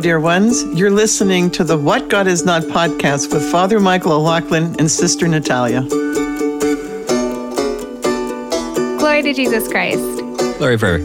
dear ones. You're listening to the What God Is Not podcast with Father Michael O'Loughlin and Sister Natalia. Glory to Jesus Christ. Glory forever.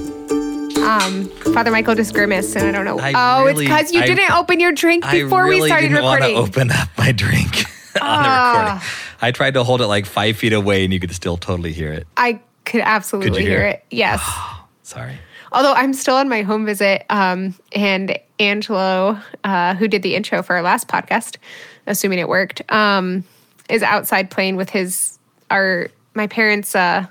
Um, Father Michael just grimaced, and I don't know. I oh, really- it's because you I- didn't open your drink before I really we started didn't recording. want to open up my drink on the Ah. recording. I tried to hold it like five feet away, and you could still totally hear it. I could absolutely Could you hear hear it? it. Yes. Sorry. Although I'm still on my home visit, um, and Angelo, uh, who did the intro for our last podcast, assuming it worked, um, is outside playing with his our my parents' uh,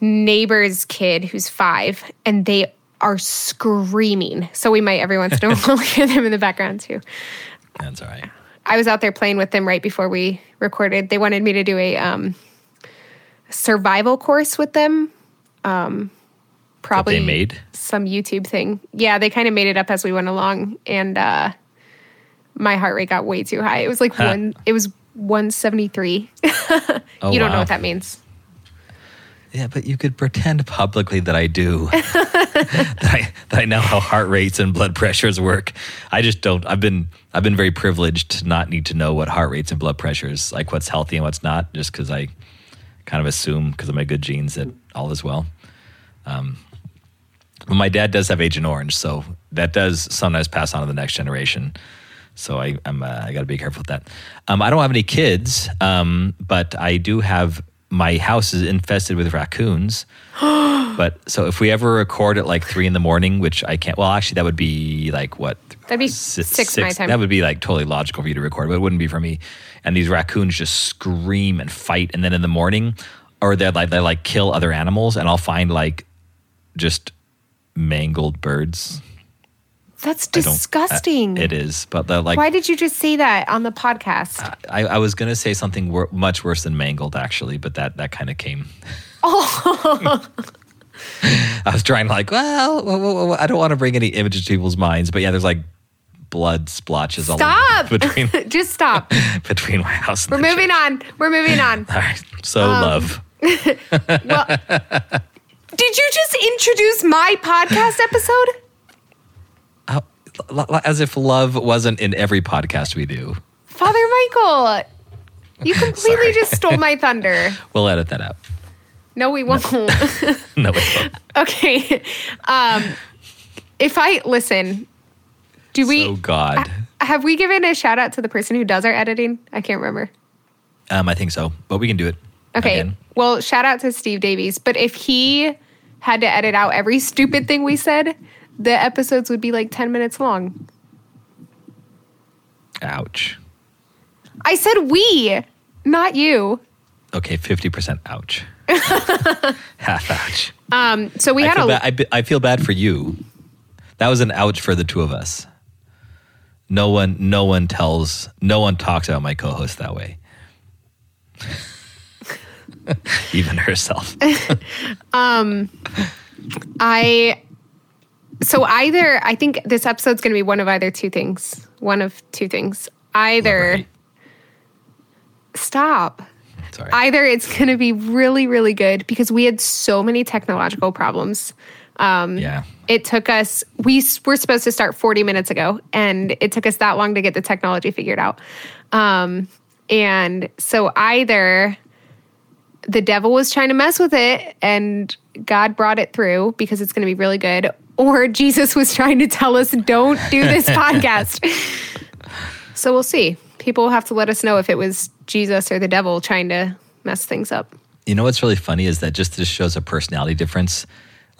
neighbor's kid who's five, and they are screaming. So we might every once in a while hear them in the background too. That's all right. I was out there playing with them right before we recorded. They wanted me to do a um, survival course with them. Um, probably they made? some YouTube thing. Yeah, they kind of made it up as we went along, and uh, my heart rate got way too high. It was like Huh. one. It was one seventy three. Oh, you don't know what that means. Yeah, but you could pretend publicly that I do. that I that I know how heart rates and blood pressures work. I just don't. I've been I've been very privileged to not need to know what heart rates and blood pressures, like what's healthy and what's not, just because I kind of assume because of my good genes that all is well. Um, my dad does have Agent Orange, so that does sometimes pass on to the next generation. So I, I'm uh, I got to be careful with that. Um, I don't have any kids, um, but I do have my house is infested with raccoons. but so if we ever record at like three in the morning, which I can't. Well, actually, that would be like what? That'd be si- six my time. That would be like totally logical for you to record, but it wouldn't be for me. And these raccoons just scream and fight, and then in the morning, or they like they like kill other animals, and I'll find like just mangled birds. That's I uh, disgusting. it is, but the, like Why did you just say that on the podcast? I, I was gonna say something wor- much worse than mangled, actually, but that that kind of came. Oh. I was trying to like, well, well, well, well, I don't want to bring any images to people's minds, but yeah, there's like blood splotches all Stop. over between just stop. between my house. And We're moving church. on. We're moving on. All right, so Um, love. Well, did you just introduce my podcast episode? How- l- l- as if love wasn't in every podcast we do. Father Michael, you completely just stole my thunder. We'll edit that out. No, we won't. No, we won't. okay. Um, if I listen, do we oh God, have we given a shout out to the person who does our editing? I can't remember. um, I think so, but we can do it. Okay. again. Well, shout out to Steve Davies. But if he had to edit out every stupid thing we said, the episodes would be like 10 minutes long. Ouch. I said we, not you. Okay, fifty percent. Ouch. Half ouch. Um, so we I had feel, a bad, I, be- I feel bad for you. That was an ouch for the two of us. No one, no one tells, no one talks about my co-host that way. Even herself. um, I so either I think this episode's going to be one of either two things. One of two things. Either Right. stop. Sorry. Either it's going to be really really good because we had so many technological problems. Um, yeah. It took us we were supposed to start 40 minutes ago and it took us that long to get the technology figured out. Um, and so either the devil was trying to mess with it and God brought it through because it's going to be really good, or Jesus was trying to tell us, don't do this podcast. So we'll see. People will have to let us know if it was Jesus or the devil trying to mess things up. You know what's really funny is that just this shows a personality difference.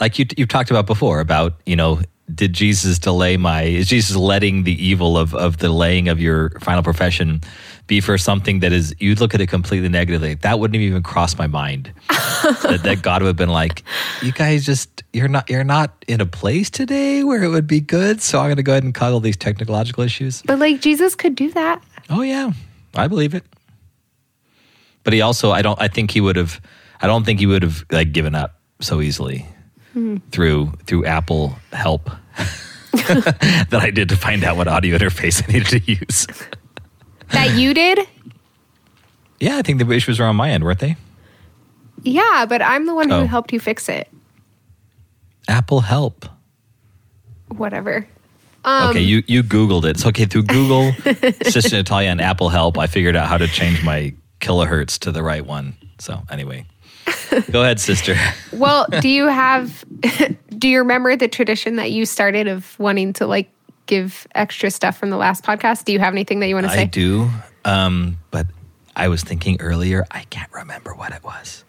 Like you you've talked about before about, you know, did Jesus delay my is Jesus letting the evil of of the delaying of your final profession be for something that is you'd look at it completely negatively. That wouldn't even cross my mind. that, that God would have been like, You guys just you're not you're not in a place today where it would be good, so I'm gonna go ahead and cuddle these technological issues. But like Jesus could do that. Oh yeah, I believe it. But he also, I don't, I think he would have, I don't think he would have like given up so easily through through Apple help that I did to find out what audio interface I needed to use. That you did? Yeah, I think the issues were on my end, weren't they? Yeah, but I'm the one who Oh. helped you fix it. Apple help. Whatever. okay, um, you you Googled it. So okay, through Google, Sister Natalia and Apple Help, I figured out how to change my kilohertz to the right one. So anyway, go ahead, sister. Well, do you have do you remember the tradition that you started of wanting to like give extra stuff from the last podcast? Do you have anything that you want to say? I do, um, but I was thinking earlier, I can't remember what it was.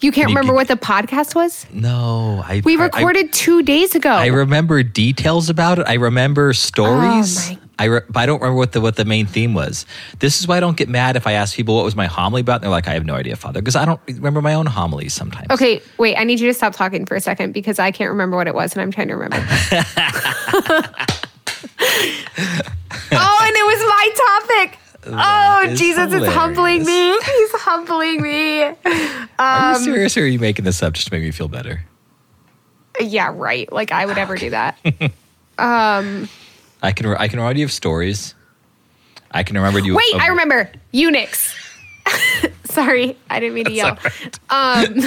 You can't you remember what the podcast was? No, I We I- recorded two days ago. I, remember details about it. I remember stories. Oh, my- I re- but I don't remember what the what the main theme was. This is why I don't get mad if I ask people what was my homily about. And they're like, I have no idea, Father, because I don't remember my own homilies sometimes. okay, wait, I need you to stop talking for a second because I can't remember what it was and I'm trying to remember. oh, and it was my topic. Oh, is Jesus, it's humbling me. He's humbling me. Are Um, you serious, or are you making this up just to make me feel better? Yeah, right. Like I would ever do that. I can I can remind you of stories. I can remember you. Wait, of- I remember. eunuchs. Sorry, I didn't mean to yell. Um,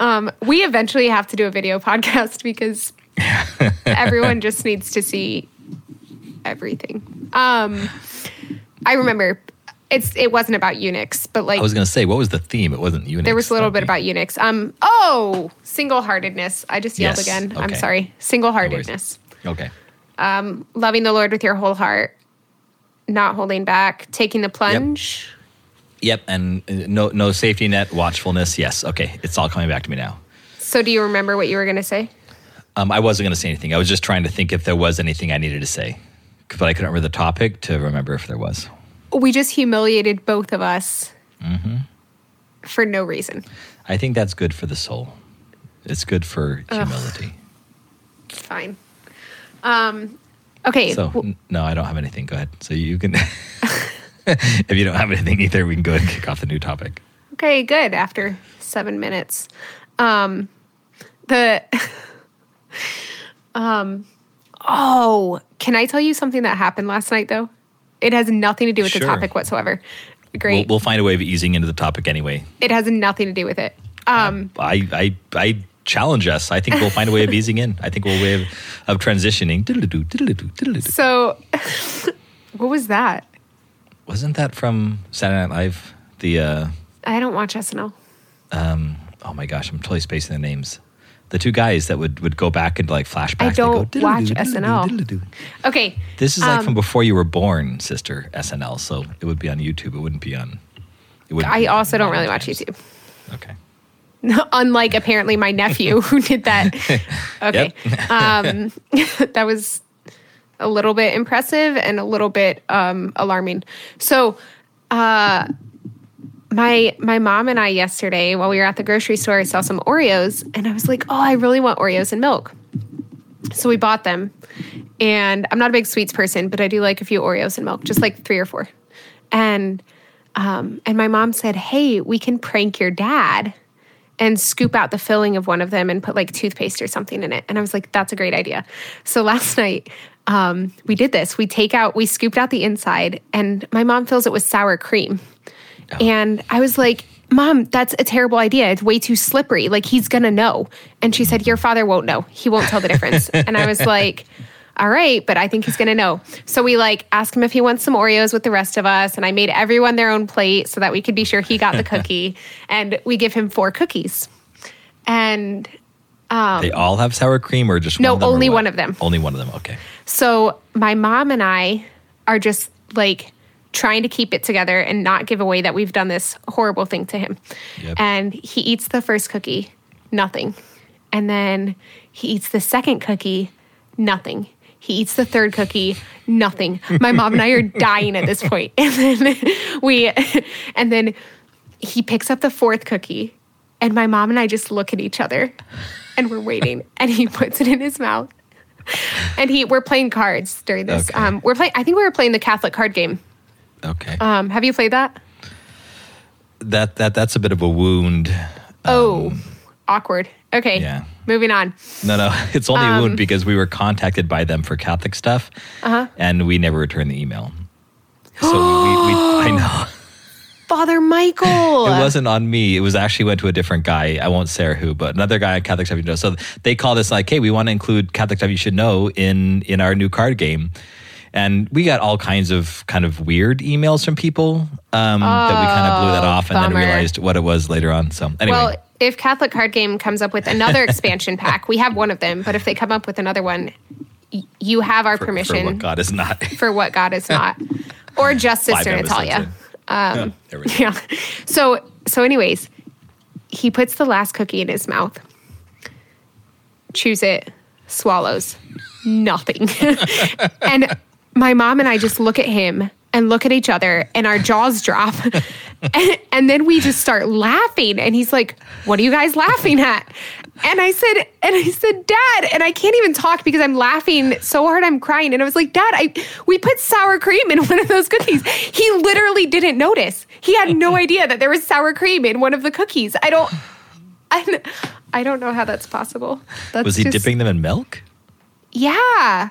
um, we eventually have to do a video podcast because everyone just needs to see everything. Um, I remember it's it wasn't about eunuchs, but like I was going to say, what was the theme? It wasn't eunuchs. there was a little bit about eunuchs. Um, oh, single heartedness. I just yelled Yes, again. I'm sorry. Single heartedness. Okay. Loving the Lord with your whole heart, not holding back, taking the plunge. Yep, and uh, no no safety net, watchfulness. Yes, okay, it's all coming back to me now. So, do you remember what you were going to say? Um, I wasn't going to say anything. I was just trying to think if there was anything I needed to say, but I couldn't remember the topic to remember if there was. We just humiliated both of us Mm-hmm. for no reason. I think that's good for the soul. It's good for humility. Fine. Um, okay. So w- no, I don't have anything. Go ahead. So you can. if you don't have anything either, we can go ahead and kick off the new topic. okay. Good. After seven minutes, um, the um, oh, can I tell you something that happened last night? Though it has nothing to do with the topic whatsoever. We'll, Great. we'll find a way of easing into the topic anyway. it has nothing to do with it. Um, I I I challenge us. I think we'll find a way of easing in. I think we'll way of, of transitioning. So what was that? Wasn't that from Saturday Night Live? The uh, I don't watch SNL. um, oh my gosh, I'm totally spacing the names. The two guys that would, would go back into like flashbacks. I don't go, watch SNL." Okay. This is like Um, from before you were born, sister. SNL, so it would be on YouTube. It wouldn't be on. It wouldn't I also on don't really watch. YouTube. Okay. Unlike apparently my nephew who did that. Okay. um, that was a little bit impressive and a little bit um, alarming. So, uh, my my mom and I yesterday while we were at the grocery store I saw some Oreos and I was like, "Oh, I really want Oreos and milk." So we bought them. And I'm not a big sweets person, but I do like a few Oreos and milk, just like 3 or 4. And um, and my mom said, "Hey, we can prank your dad." And scoop out the filling of one of them and put like toothpaste or something in it. And I was like, that's a great idea. So last night, um, we did this. We take out, we scooped out the inside, and my mom fills it with sour cream. And I was like, Mom, that's a terrible idea. It's way too slippery. Like, he's gonna know. And she said, Your father won't know. He won't tell the difference. and I was like, all right, but I think he's gonna know. So we like asked him if he wants some Oreos with the rest of us, and I made everyone their own plate so that we could be sure he got the cookie. And we give him four cookies. And um, they all have sour cream, or just No, one only one of them. Only one of them. Okay. so my mom and I are just like trying to keep it together and not give away that we've done this horrible thing to him. Yep. And he eats the first cookie, nothing. And then he eats the second cookie, nothing. He eats the third cookie, nothing. My mom and I are dying at this point. And then we and then he picks up the fourth cookie and my mom and I just look at each other and we're waiting and he puts it in his mouth. And he we're playing cards during this. Okay. Um we're playing I think we were playing the Catholic card game. Okay. Um have you played that? that that that's a bit of a wound. Oh, awkward. Okay. Yeah. Moving on. No, no, it's only a Um, wound because we were contacted by them for Catholic stuff, Uh-huh. and we never returned the email. So we, we, I know. Father Michael. It wasn't on me. It was actually went to a different guy. I won't say who, but another guy on Catholic Stuff You Should Know. So they called us like, "Hey, we want to include Catholic Stuff You Should Know in in our new card game." And we got all kinds of kind of weird emails from people um, that we kind of blew that off, and then realized what it was later on. So anyway, Well, if Catholic Card Game comes up with another expansion pack, we have one of them, but if they come up with another one, y- you have our for, permission for what God is not. for what God is not, or just Sister Natalia. in. Yeah, there we go. Yeah. So so anyways, he puts the last cookie in his mouth. Chews it, swallows. Nothing. and my mom and I just look at him and look at each other and our jaws drop. and, and then we just start laughing and he's like, "What are you guys laughing at?" And I said and I said, "Dad," and I can't even talk because I'm laughing so hard I'm crying. And I was like, "Dad, I we put sour cream in one of those cookies." He literally didn't notice. He had no idea that there was sour cream in one of the cookies. I don't I, I don't know how that's possible. That's was he just- dipping them in milk? Yeah.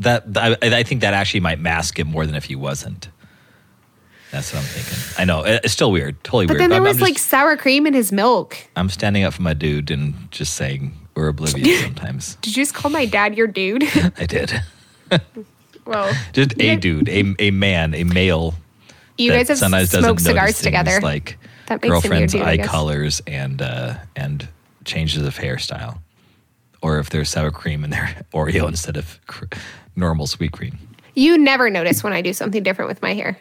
That I, I think that actually might mask it more than if he wasn't. That's what I'm thinking. I know it's still weird, totally But weird. then there I'm- was I'm like sour cream in his milk. I'm standing up for my dude and just saying we're oblivious sometimes. Did you just call my dad your dude? I did. well, Just a Yeah. dude, a, a man, a male. you guys have sometimes smoked cigars together. like That makes him your girlfriend's dude, eye colors and uh, and changes of hairstyle, or if there's sour cream in their Oreo instead of cr- normal sweet cream. You never notice when I do something different with my hair.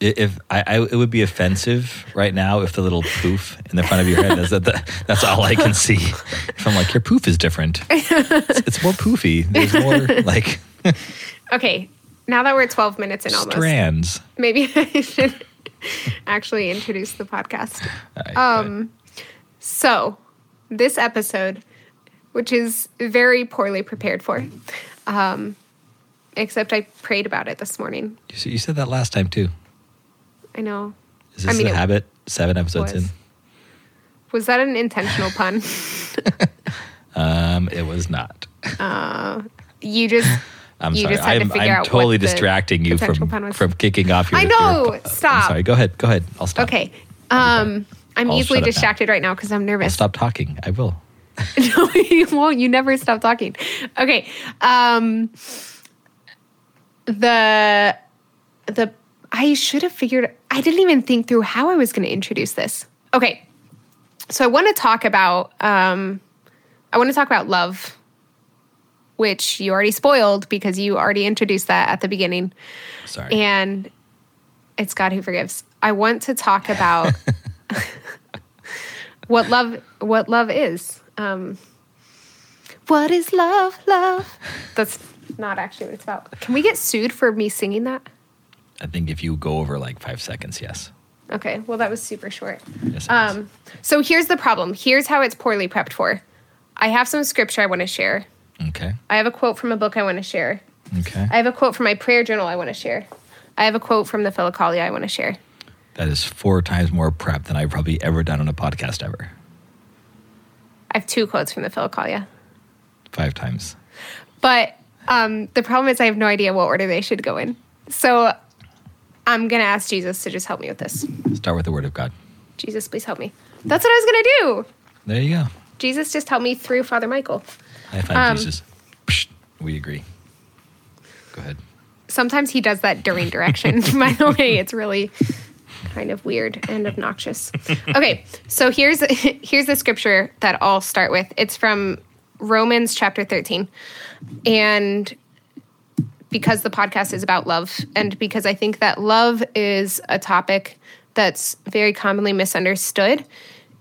If I, I, it would be offensive right now if the little poof in the front of your head is that the, that's all I can see. If I'm like your poof is different, it's, it's more poofy. There's more like Okay, now that we're 12 minutes in almost, strands. maybe I should actually introduce the podcast. Right, Um, So, this episode, which is very poorly prepared for, um, except I prayed about it this morning. you, said- you said that last time too. I know. Is I this mean, a habit? Seven episodes was. in. Was that an intentional pun? Um, it was not. You just I'm you sorry. just had I'm, figure I'm out totally distracting you from from kicking off your. I know. your- I'm Stop. sorry. Go ahead. Go ahead. I'll stop. Okay. Um, I'm I'll easily shut it down. distracted right now because I'm I'll nervous. stop talking. I will. no, you won't. You never stop talking. Okay. Um, the the I should have figured. I didn't even think through how I was going to introduce this. Okay. So I want to talk about. Um, I want to talk about love, which you already spoiled because you already introduced that at the beginning. Sorry. and it's God who forgives. I want to talk about what love what love is. Um, what is love? Love. That's not actually what it's about. Can we get sued for me singing that? I think if you go over like five seconds, yes. Okay, well that was super short. Yes. Um, so here's the problem. Here's how it's poorly prepped for. I have some scripture I want to share. okay. I have a quote from a book I want to share. Okay. I have a quote from my prayer journal I want to share. I have a quote from the Philokalia I want to share. That is four times more prep than I've probably ever done on a podcast ever. I have two quotes from the Phil Philokalia. Five times. But um, the problem is, I have no idea what order they should go in. So I'm going to ask Jesus to just help me with this. Start with the word of God. Jesus, please help me. That's what I was going to do. There you go. Jesus, just help me through Father Michael. High five, Um, Jesus. Psh, we agree. Go ahead. Sometimes he does that during direction. By the way, it's really kind of weird and obnoxious. Okay, so here's here's the scripture that I'll start with. It's from Romans chapter 13. And because the podcast is about love and because I think that love is a topic that's very commonly misunderstood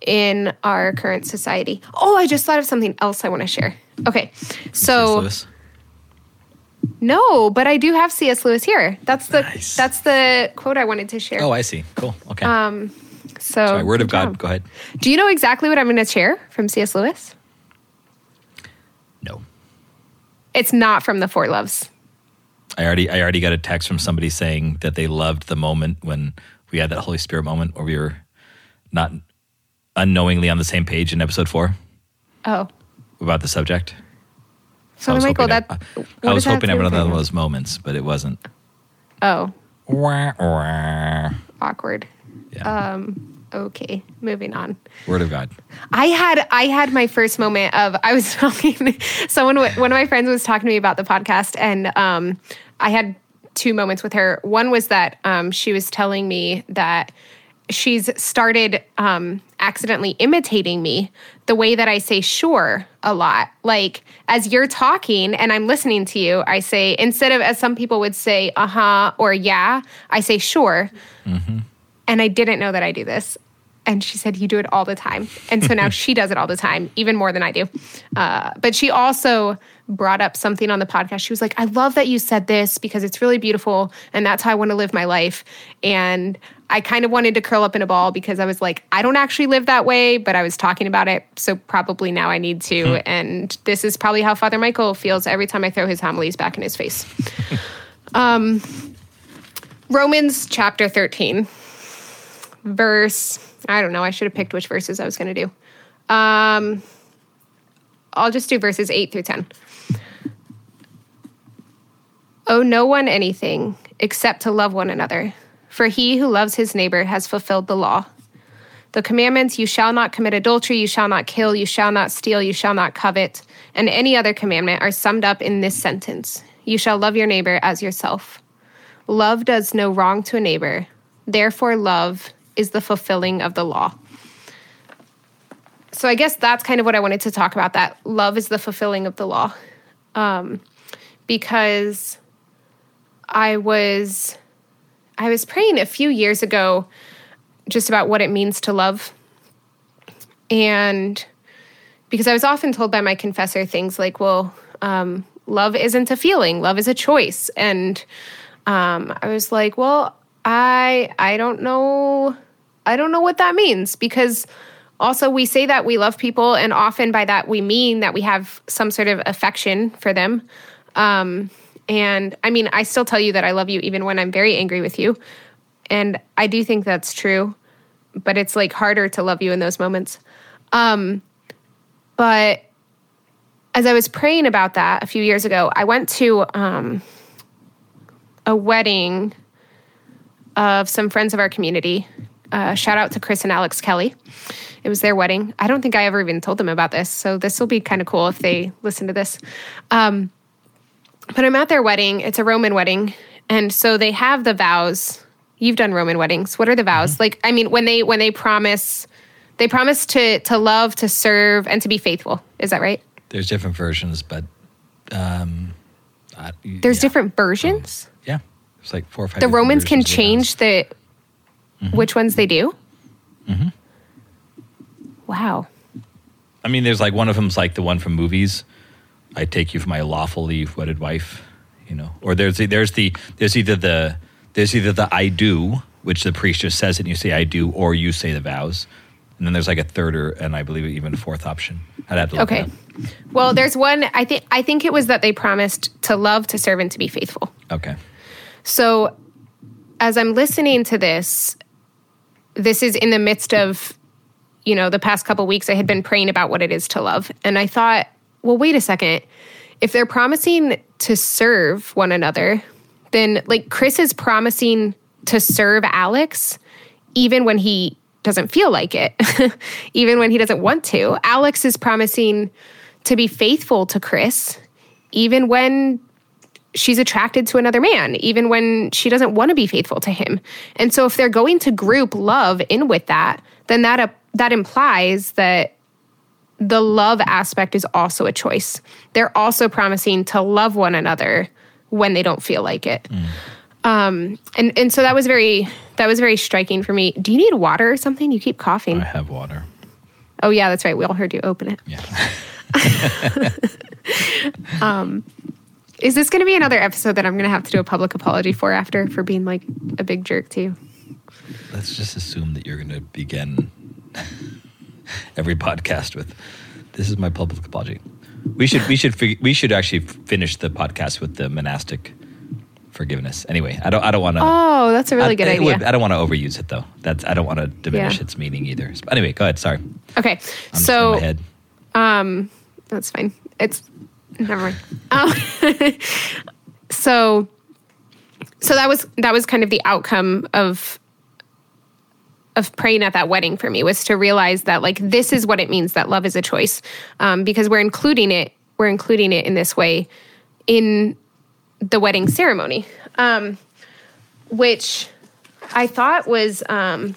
in our current society. Oh, I just thought of something else I want to share. Okay. So. No, but I do have C.S. Lewis here. That's the Nice. that's the quote I wanted to share. Oh, I see. Cool. Okay. Um, so Sorry, word of God. Go ahead. Do you know exactly what I'm going to share from C.S. Lewis? No. It's not from the Four Loves. I already I already got a text from somebody saying that they loved the moment when we had that Holy Spirit moment where we were not unknowingly on the same page in episode four Oh, about the subject. So Michael, hoping that I, I was that hoping to I do would have one of those moments, but it wasn't. Oh, Wah, wah. Awkward. Yeah. Um, okay, moving on. Word of God. I had I had my first moment of I was talking someone one of my friends was talking to me about the podcast and um I had two moments with her. One was that um she was telling me that she's started um accidentally imitating me the way that I say sure a lot. Like as you're talking and I'm listening to you, I say instead of as some people would say uh-huh or yeah, I say sure. And I didn't know that I do this. And she said, You do it all the time. And so now she does it all the time, even more than I do. Uh, but she also brought up something on the podcast. She was like, I love that you said this because it's really beautiful. And that's how I want to live my life. And I kind of wanted to curl up in a ball because I was like, I don't actually live that way, but I was talking about it. So probably now I need to. And this is probably how Father Michael feels every time I throw his homilies back in his face. um, Romans chapter 13 verse. I don't know. I should have picked which verses i was going to do. Um i'll just do verses 8 through 10 owe no one anything except to love one another for he who loves his neighbor has fulfilled the law. The commandments you shall not commit adultery you shall not kill you shall not steal you shall not covet and any other commandment are summed up in this sentence. You shall love your neighbor as yourself. Love does no wrong to a neighbor therefore love is the fulfilling of the law. So I guess that's kind of what I wanted to talk about that love is the fulfilling of the law. Um, because I was I was praying a few years ago just about what it means to love. And because I was often told by my confessor things like, well, um, love isn't a feeling, love is a choice. And um, I was like, well, I I don't know I don't know what that means because also we say that we love people and often by that we mean that we have some sort of affection for them. Um, and I mean, I still tell you that I love you even when I'm very angry with you. And I do think that's true, but it's like harder to love you in those moments. Um, but as I was praying about that a few years ago, I went to um, a wedding of some friends of our community. Uh, shout out to Chris and Alex Kelly. It was their wedding. I don't think I ever even told them about this, so this will be kind of cool if they listen to this. Um, but I'm at their wedding. It's a Roman wedding, and so they have the vows. You've done Roman weddings. What are the vows? Like, I mean, when they when they promise, they promise to to love, to serve, and to be faithful. Is that right? There's different versions, but um, I- There's yeah. different versions. Yeah, it's like four or five. The Romans can change the Mm-hmm. which ones they do. Mm-hmm. Wow. I mean, there's like one of them's like the one from movies. I take you for my lawfully wedded wife, you know. Or there's the, there's the there's either the there's either the I do, which the priest just says it and you say I do, or you say the vows. And then there's like a third or and I believe even a fourth option. I'd have to look Okay. Well, there's one. I think I think it was that they promised to love, to serve, and to be faithful. Okay. So, as I'm listening to this, this is in the midst of, you know, the past couple weeks. I had been praying about what it is to love, and I thought, well, wait a second. If they're promising to serve one another, then like Chris is promising to serve Alex, even when he doesn't feel like it, even when he doesn't want to. Alex is promising to be faithful to Chris, even when she's attracted to another man, even when she doesn't want to be faithful to him. And so if they're going to group love in with that, then that uh, that implies that the love aspect is also a choice. They're also promising to love one another when they don't feel like it. Um, and and so that was very that was very striking for me. Do you need water or something? You keep coughing. I have water. Oh yeah, that's right. We all heard you open it. Yeah. Is this going to be another episode that I'm going to have to do a public apology for after for being like a big jerk to you? Let's just assume that you're going to begin every podcast with this is my public apology. We should we should fig- we should actually finish the podcast with the monastic forgiveness. Anyway, I don't I don't want to Oh, that's a really I, good idea. would- I don't want to overuse it though. That's I don't want to diminish Yeah. its meaning either. But anyway, go ahead. Sorry, Okay, I'm so um, that's fine. It's never mind. Um, so so that was that was kind of the outcome of of praying at that wedding for me was to realize that like this is what it means that love is a choice um, because we're including it we're including it in this way in the wedding ceremony um, which i thought was um,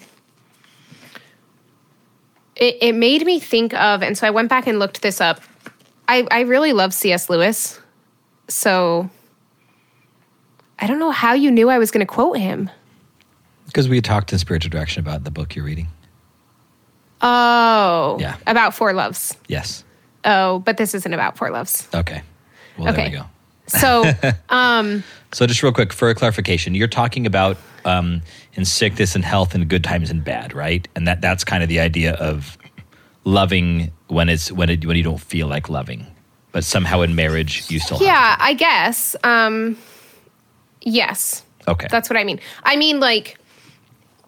it, it made me think of and so i went back and looked this up i, I really love cs lewis so i don't know how you knew i was going to quote him Because we talked in spiritual direction about the book you're reading. Oh, Yeah. About four loves. Yes. Oh, but this isn't about four loves. Okay. Well, there Okay. we go. So, So, just real quick for a clarification, you're talking about um, in sickness and health and good times and bad, right? And that that's kind of the idea of loving when it's when it when you don't feel like loving, but somehow in marriage you still have yeah, I guess. Um, yes. Okay. that's what I mean. I mean, like,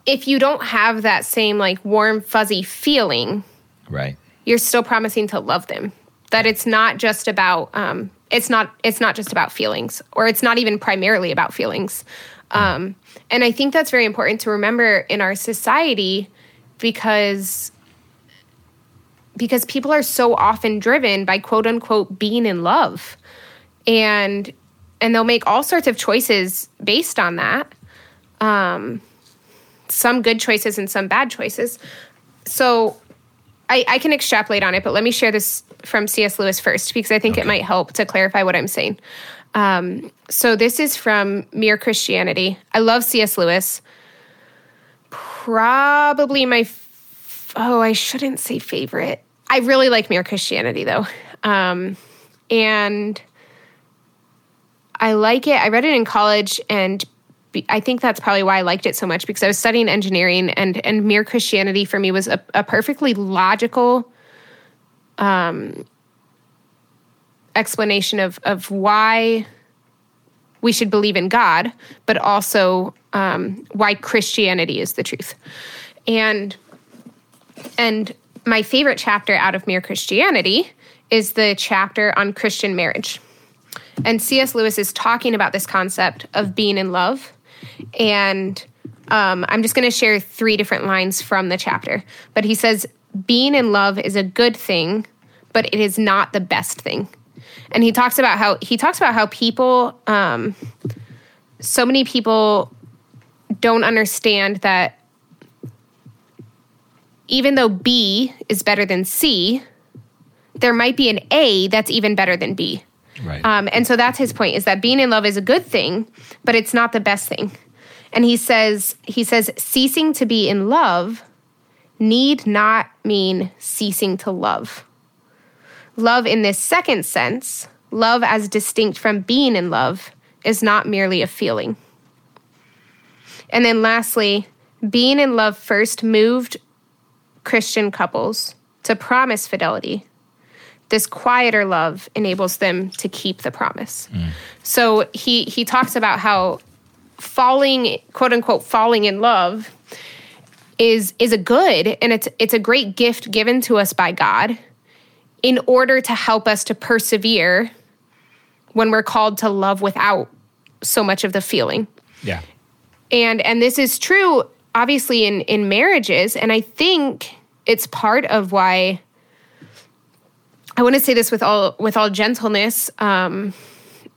if you don't have that same like warm, fuzzy feeling, right. you're still promising to love them. That it's not just about um, it's not it's not just about feelings, or it's not even primarily about feelings. Um, and I think that's very important to remember in our society because because people are so often driven by quote unquote being in love, and and they'll make all sorts of choices based on that. Um, some good choices and some bad choices. So I, I can extrapolate on it, but let me share this from C.S. Lewis first because I think it might help to clarify what I'm saying. Um, so this is from Mere Christianity. I love C.S. Lewis. Probably my oh, I shouldn't say favorite. I really like Mere Christianity though, um, and I like it. I read it in college, and I think that's probably why I liked it so much because I was studying engineering, and and Mere Christianity for me was a, a perfectly logical um, explanation of of why we should believe in God, but also um, why Christianity is the truth. And and my favorite chapter out of Mere Christianity is the chapter on Christian marriage. And C.S. Lewis is talking about this concept of being in love. And um, I'm just going to share three different lines from the chapter. But he says, being in love is a good thing, but it is not the best thing. And he talks about how he talks about how people, um, so many people don't understand that even though B is better than C, there might be an A that's even better than B. Right. Um, and so that's his point is that being in love is a good thing, but it's not the best thing. And he says he says ceasing to be in love need not mean ceasing to love. Love in this second sense, love as distinct from being in love, is not merely a feeling. And then lastly, being in love first moved Christian couples to promise fidelity this quieter love enables them to keep the promise. Mm. So he he talks about how falling quote unquote falling in love is is a good and it's it's a great gift given to us by God in order to help us to persevere when we're called to love without so much of the feeling yeah. and and this is true obviously in in marriages and i think it's part of why i want to say this with all with all gentleness um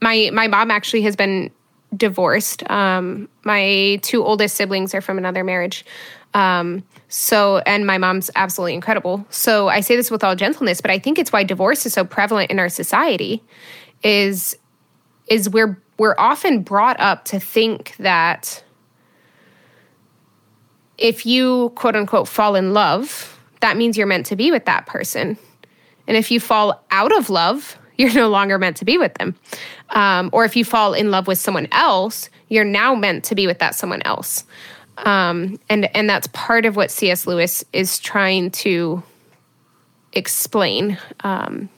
my my mom actually has been divorced. Um my two oldest siblings are from another marriage. Um so and my mom's absolutely incredible. So i say this with all gentleness but i think it's why divorce is so prevalent in our society is is we're we're often brought up to think that if you quote unquote fall in love, that means you're meant to be with that person. And if you fall out of love, you're no longer meant to be with them. Um, or if you fall in love with someone else, you're now meant to be with that someone else. Um, and and that's part of what C.S. Lewis is trying to explain um,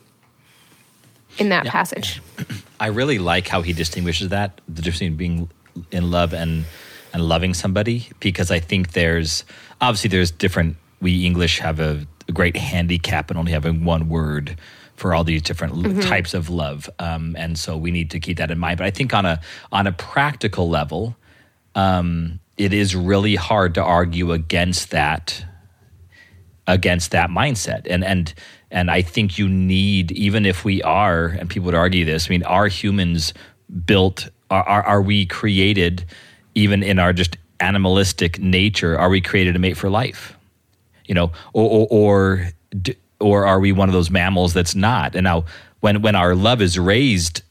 in that passage. I really like how he distinguishes that the difference between being in love and and loving somebody because I think there's obviously there's different. We English have a, a great handicap in only having one word for all these different l- types of love, um, and so we need to keep that in mind. But I think on a on a practical level, um, it is really hard to argue against that against that mindset, and and and I think you need even if we are, and people would argue this. I mean, are humans built? Are are, are we created? Even in our just animalistic nature, are we created to mate for life? you know, or or or, or are we one of those mammals that's not? And now, when when our love is raised,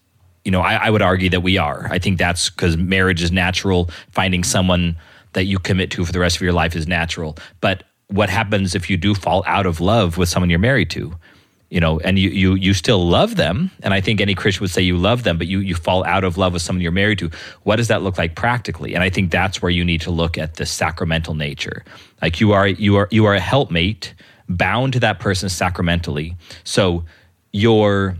you know, I, I would argue that we are. I think that's because marriage is natural. Finding someone that you commit to for the rest of your life is natural. But what happens if you do fall out of love with someone you're married to? You know, and you you you still love them, and I think any Christian would say you love them, but you you fall out of love with someone you're married to. What does that look like practically? And I think that's where you need to look at the sacramental nature. Like you are you are you are a helpmate bound to that person sacramentally. So you're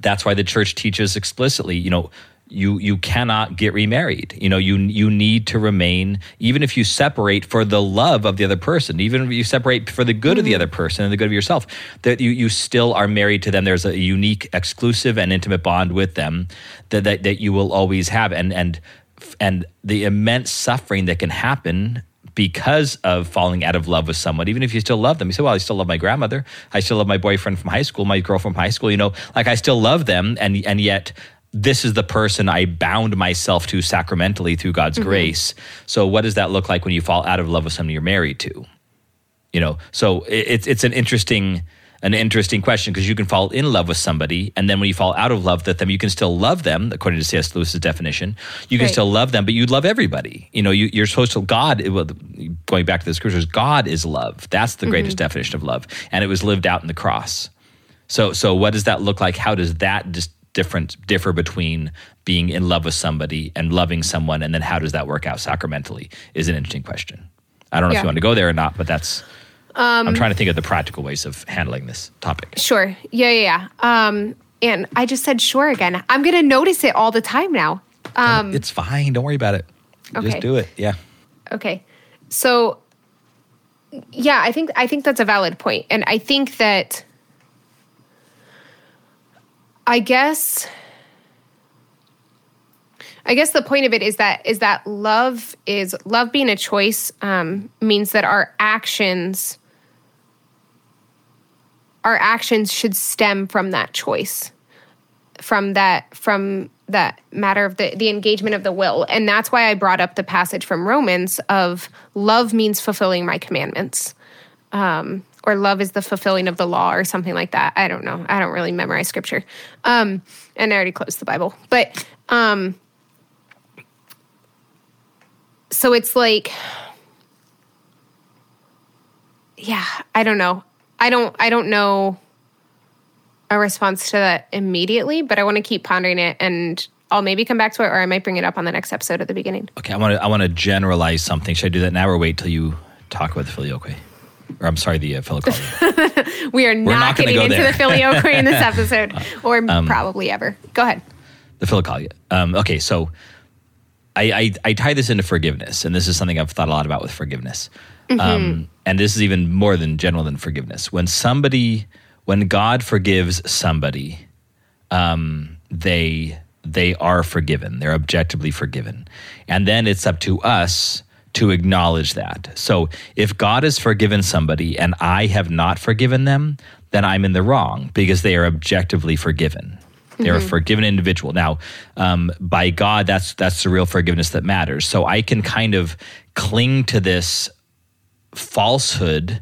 that's why the church teaches explicitly, you know, you you cannot get remarried. You know, you you need to remain even if you separate for the love of the other person, even if you separate for the good of the mm-hmm. other person and the good of yourself, that you you still are married to them. There's a unique, exclusive, and intimate bond with them that that, that you will always have, and and and the immense suffering that can happen because of falling out of love with someone, even if you still love them. You say, well, I still love my grandmother. I still love my boyfriend from high school, my girlfriend from high school, you know, like I still love them. And, and yet this is the person I bound myself to sacramentally through God's mm-hmm. grace. So what does that look like when you fall out of love with someone you're married to? You know, so it's, it's an interesting, an interesting question because you can fall in love with somebody, and then when you fall out of love with them, you can still love them, according to C.S. Lewis's definition. You can Right. still love them, but you love everybody. You know, you, you're supposed to. God, well, going back to the scriptures, God is love. That's the greatest mm-hmm. definition of love, and it was lived out in the cross. So, so what does that look like? How does that just different differ between being in love with somebody and loving someone, and then how does that work out sacramentally? Is an interesting question. I don't know if you want to go there or not, but that's. I'm trying to think of the practical ways of handling this topic. Sure. Yeah, yeah, yeah. Um, and I just said sure again. I'm gonna notice it all the time now. Um, it's fine. Don't worry about it. Okay. Just do it. Yeah. Okay. So yeah, I think I think that's a valid point. And I think that I guess I guess the point of it is that is that love is love being a choice um, means that our actions our actions should stem from that choice from that from that matter of the the engagement of the will. And that's why i brought up the passage from romans of love means fulfilling my commandments. Um, or love is the fulfilling of the law or something like that i don't know i don't really memorize scripture um, and i already closed the bible but um, so it's like yeah i don't know i don't i don't know a response to that immediately, but I want to keep pondering it and I'll maybe come back to it or I might bring it up on the next episode at the beginning. Okay. I want to. I want to generalize something. Should I do that now, or wait till you talk about the filioque? Or I'm sorry, the uh, philokalia. We are not, not getting go into there. the in this episode or probably ever. Go ahead. the philokalia. Um, okay, so I, I I tie this into forgiveness, and this is something I've thought a lot about with forgiveness. Um, and this is even more than general than forgiveness. When somebody, when God forgives somebody, um, they they are forgiven. They're objectively forgiven, and then it's up to us to acknowledge that. So if God has forgiven somebody and I have not forgiven them, then I'm in the wrong because they are objectively forgiven. They're a forgiven individual. Now, um, by God, that's that's the real forgiveness that matters. So I can kind of cling to this falsehood,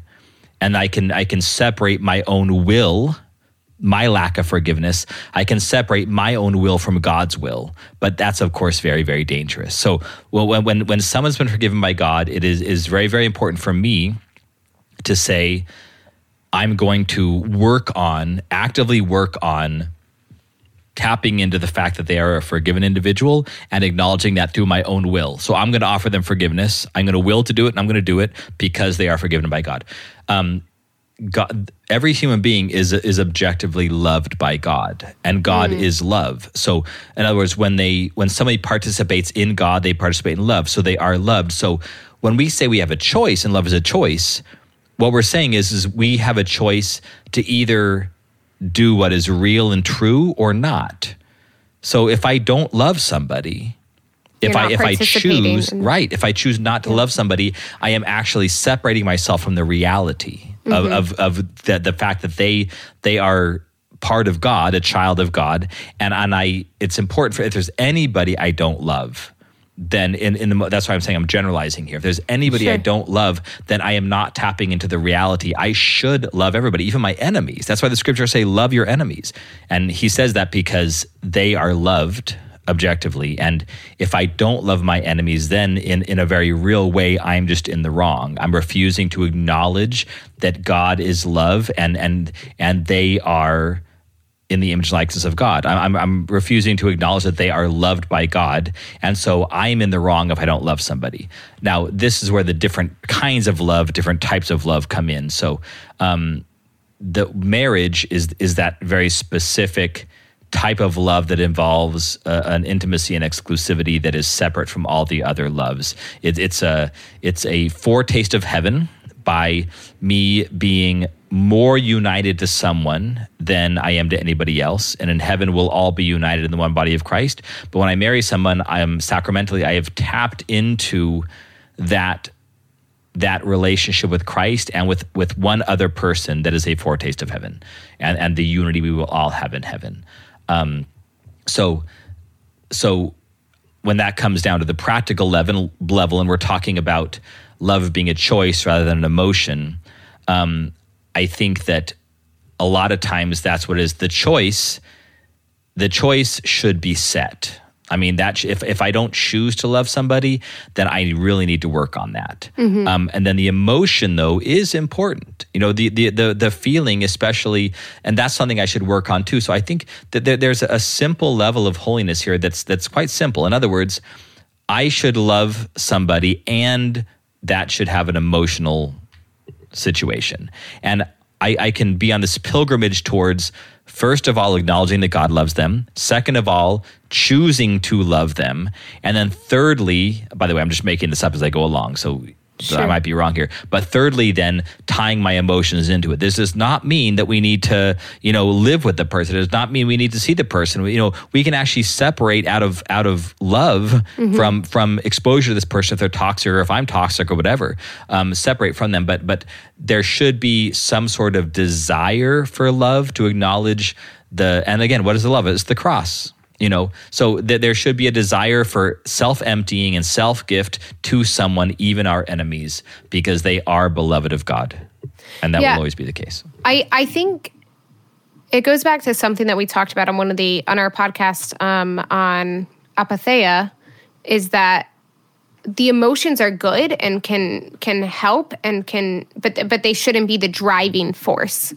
and I can I can separate my own will, my lack of forgiveness. I can separate my own will from God's will, but that's of course very very dangerous. So when when when someone's been forgiven by God, it is is very very important for me to say. I'm going to work on, actively work on tapping into the fact that they are a forgiven individual and acknowledging that through my own will. So I'm going to offer them forgiveness. I'm going to will to do it, and I'm going to do it because they are forgiven by God. Um, God, every human being is is objectively loved by God, and God mm. is love. So, in other words, when they when somebody participates in God, they participate in love. So they are loved. So when we say we have a choice, and love is a choice, what we're saying is is we have a choice to either do what is real and true or not. So if I don't love somebody, if I if I choose right, if I choose not to love somebody, I am actually separating myself from the reality Mm-hmm. of of, of the, the fact that they they are part of God, a child of God, and and I it's important for if there's anybody I don't love. Then in, in the that's why I'm saying I'm generalizing here. If there's anybody I don't love, then I am not tapping into the reality. I should love everybody, even my enemies. That's why the scriptures say love your enemies. And he says that because they are loved objectively. And if I don't love my enemies, then in, in a very real way, I'm just in the wrong. I'm refusing to acknowledge that God is love and and and they are in the image and likeness of God. I'm, I'm, refusing to acknowledge that they are loved by God. And so I'm in the wrong if I don't love somebody. Now, this is where the different kinds of love, different types of love come in. So, um, the marriage is is that very specific type of love that involves uh, an intimacy and exclusivity that is separate from all the other loves. It, it's a it's a foretaste of heaven by me being more united to someone than I am to anybody else. And in heaven, we'll all be united in the one body of Christ. But when I marry someone, I am sacramentally, I have tapped into that that relationship with Christ and with with one other person that is a foretaste of heaven and and the unity we will all have in heaven. Um, so so when that comes down to the practical level level and we're talking about love being a choice rather than an emotion, um, I think that a lot of times that's what is. The choice, the choice should be set. I mean, that if if I don't choose to love somebody, then I really need to work on that. Um, and then the emotion, though, is important. You know, the the the the feeling, especially, and that's something I should work on too. So I think that there, there's a simple level of holiness here that's that's quite simple. In other words, I should love somebody, and that should have an emotional situation. And I, I can be on this pilgrimage towards, first of all, acknowledging that God loves them. Second of all, choosing to love them. And then thirdly, by the way, I'm just making this up as I go along. So I might be wrong here. But thirdly, then tying my emotions into it. This does not mean that we need to, you know, live with the person. It does not mean we need to see the person. We- You know, we can actually separate out of out of love from from exposure to this person if they're toxic or if I'm toxic or whatever. Um, separate from them. But but there should be some sort of desire for love to acknowledge the. And again, what is the love? It's the cross you know so th- there should be a desire for self-emptying and self-gift to someone even our enemies because they are beloved of god and that Yeah. will always be the case I I think it goes back to something that we talked about on one of the on our podcast um, on apatheia, is that the emotions are good and can can help and can but but they shouldn't be the driving force.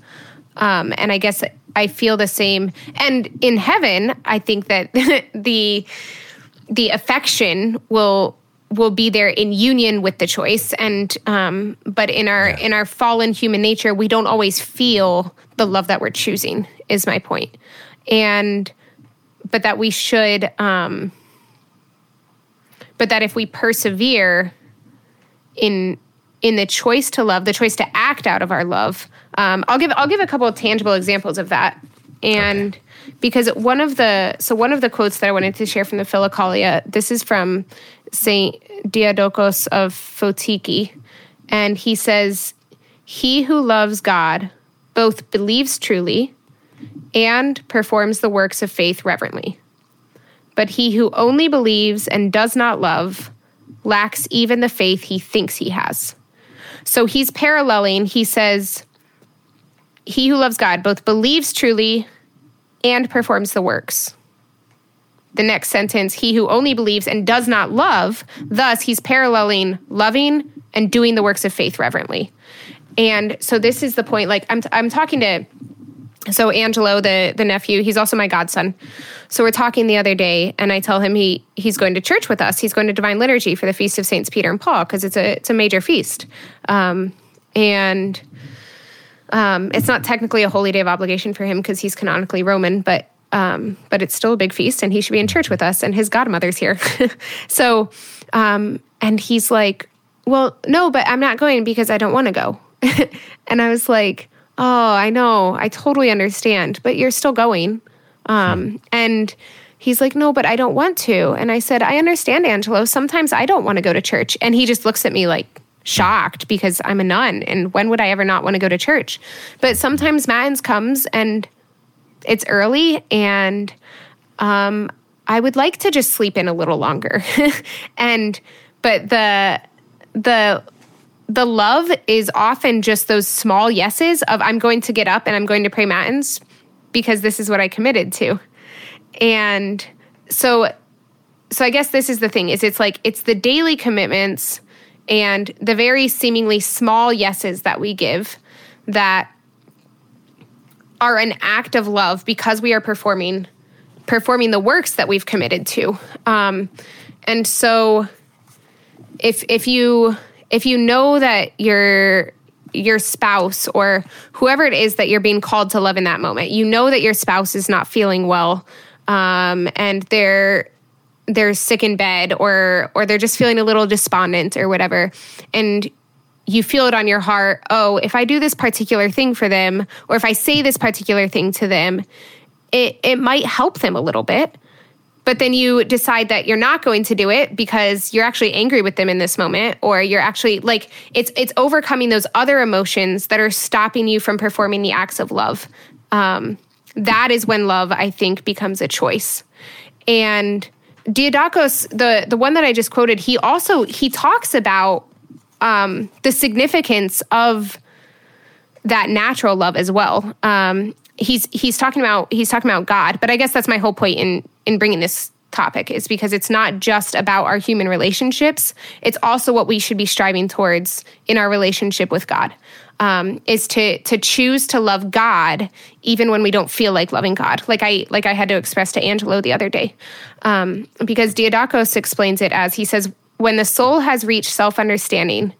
Um, and I guess I feel the same. And in heaven, I think that the the affection will will be there in union with the choice. And um but in our in our fallen human nature we don't always feel the love that we're choosing is my point. And but that we should um but that if we persevere in in the choice to love the choice to act out of our love. Um, i'll give i'll give a couple of tangible examples of that. And because one of the so one of the quotes that i wanted to share from the philokalia this is from saint diadokos of photiki and he says he who loves god both believes truly and performs the works of faith reverently. But he who only believes and does not love lacks even the faith he thinks he has. So he's paralleling, he says, He who loves God both believes truly and performs the works. The next sentence, he who only believes and does not love, thus he's paralleling loving and doing the works of faith reverently. And so this is the point like I'm I'm talking to so Angelo, the the nephew, he's also my godson. So we're talking the other day, and I tell him he he's going to church with us. He's going to Divine Liturgy for the Feast of Saints Peter and Paul because it's a it's a major feast, um, and um, it's not technically a holy day of obligation for him because he's canonically Roman, but um, but it's still a big feast, and he should be in church with us. And his godmother's here, so um, and he's like, "Well, no, but I'm not going because I don't want to go." and I was like, Oh, I know. I totally understand, but you're still going. Um, and he's like, No, but I don't want to. And I said, I understand, Angelo. Sometimes I don't want to go to church. And he just looks at me like, shocked because I'm a nun and when would I ever not want to go to church? But sometimes Matins comes and it's early and um, I would like to just sleep in a little longer. and but the the the love is often just those small yeses of I'm going to get up and I'm going to pray matins because this is what I committed to. And so so I guess this is the thing is it's like it's the daily commitments and the very seemingly small yeses that we give that are an act of love because we are performing performing the works that we've committed to um, and so if if you if you know that your your spouse or whoever it is that you're being called to love in that moment, you know that your spouse is not feeling well, um, and they're they're sick in bed or or they're just feeling a little despondent or whatever, and you feel it on your heart. Oh, if I do this particular thing for them, or if I say this particular thing to them, it it might help them a little bit but then you decide that you're not going to do it because you're actually angry with them in this moment or you're actually like it's it's overcoming those other emotions that are stopping you from performing the acts of love. Um, that is when love i think becomes a choice. And diadokos the the one that i just quoted he also he talks about um, the significance of that natural love as well. Um, he's he's talking about he's talking about God, but I guess that's my whole point in in bringing this topic is because it's not just about our human relationships; it's also what we should be striving towards in our relationship with God. Um, is to to choose to love God even when we don't feel like loving God, like I like I had to express to Angelo the other day, um, because Diadokos explains it as he says, when the soul has reached self understanding,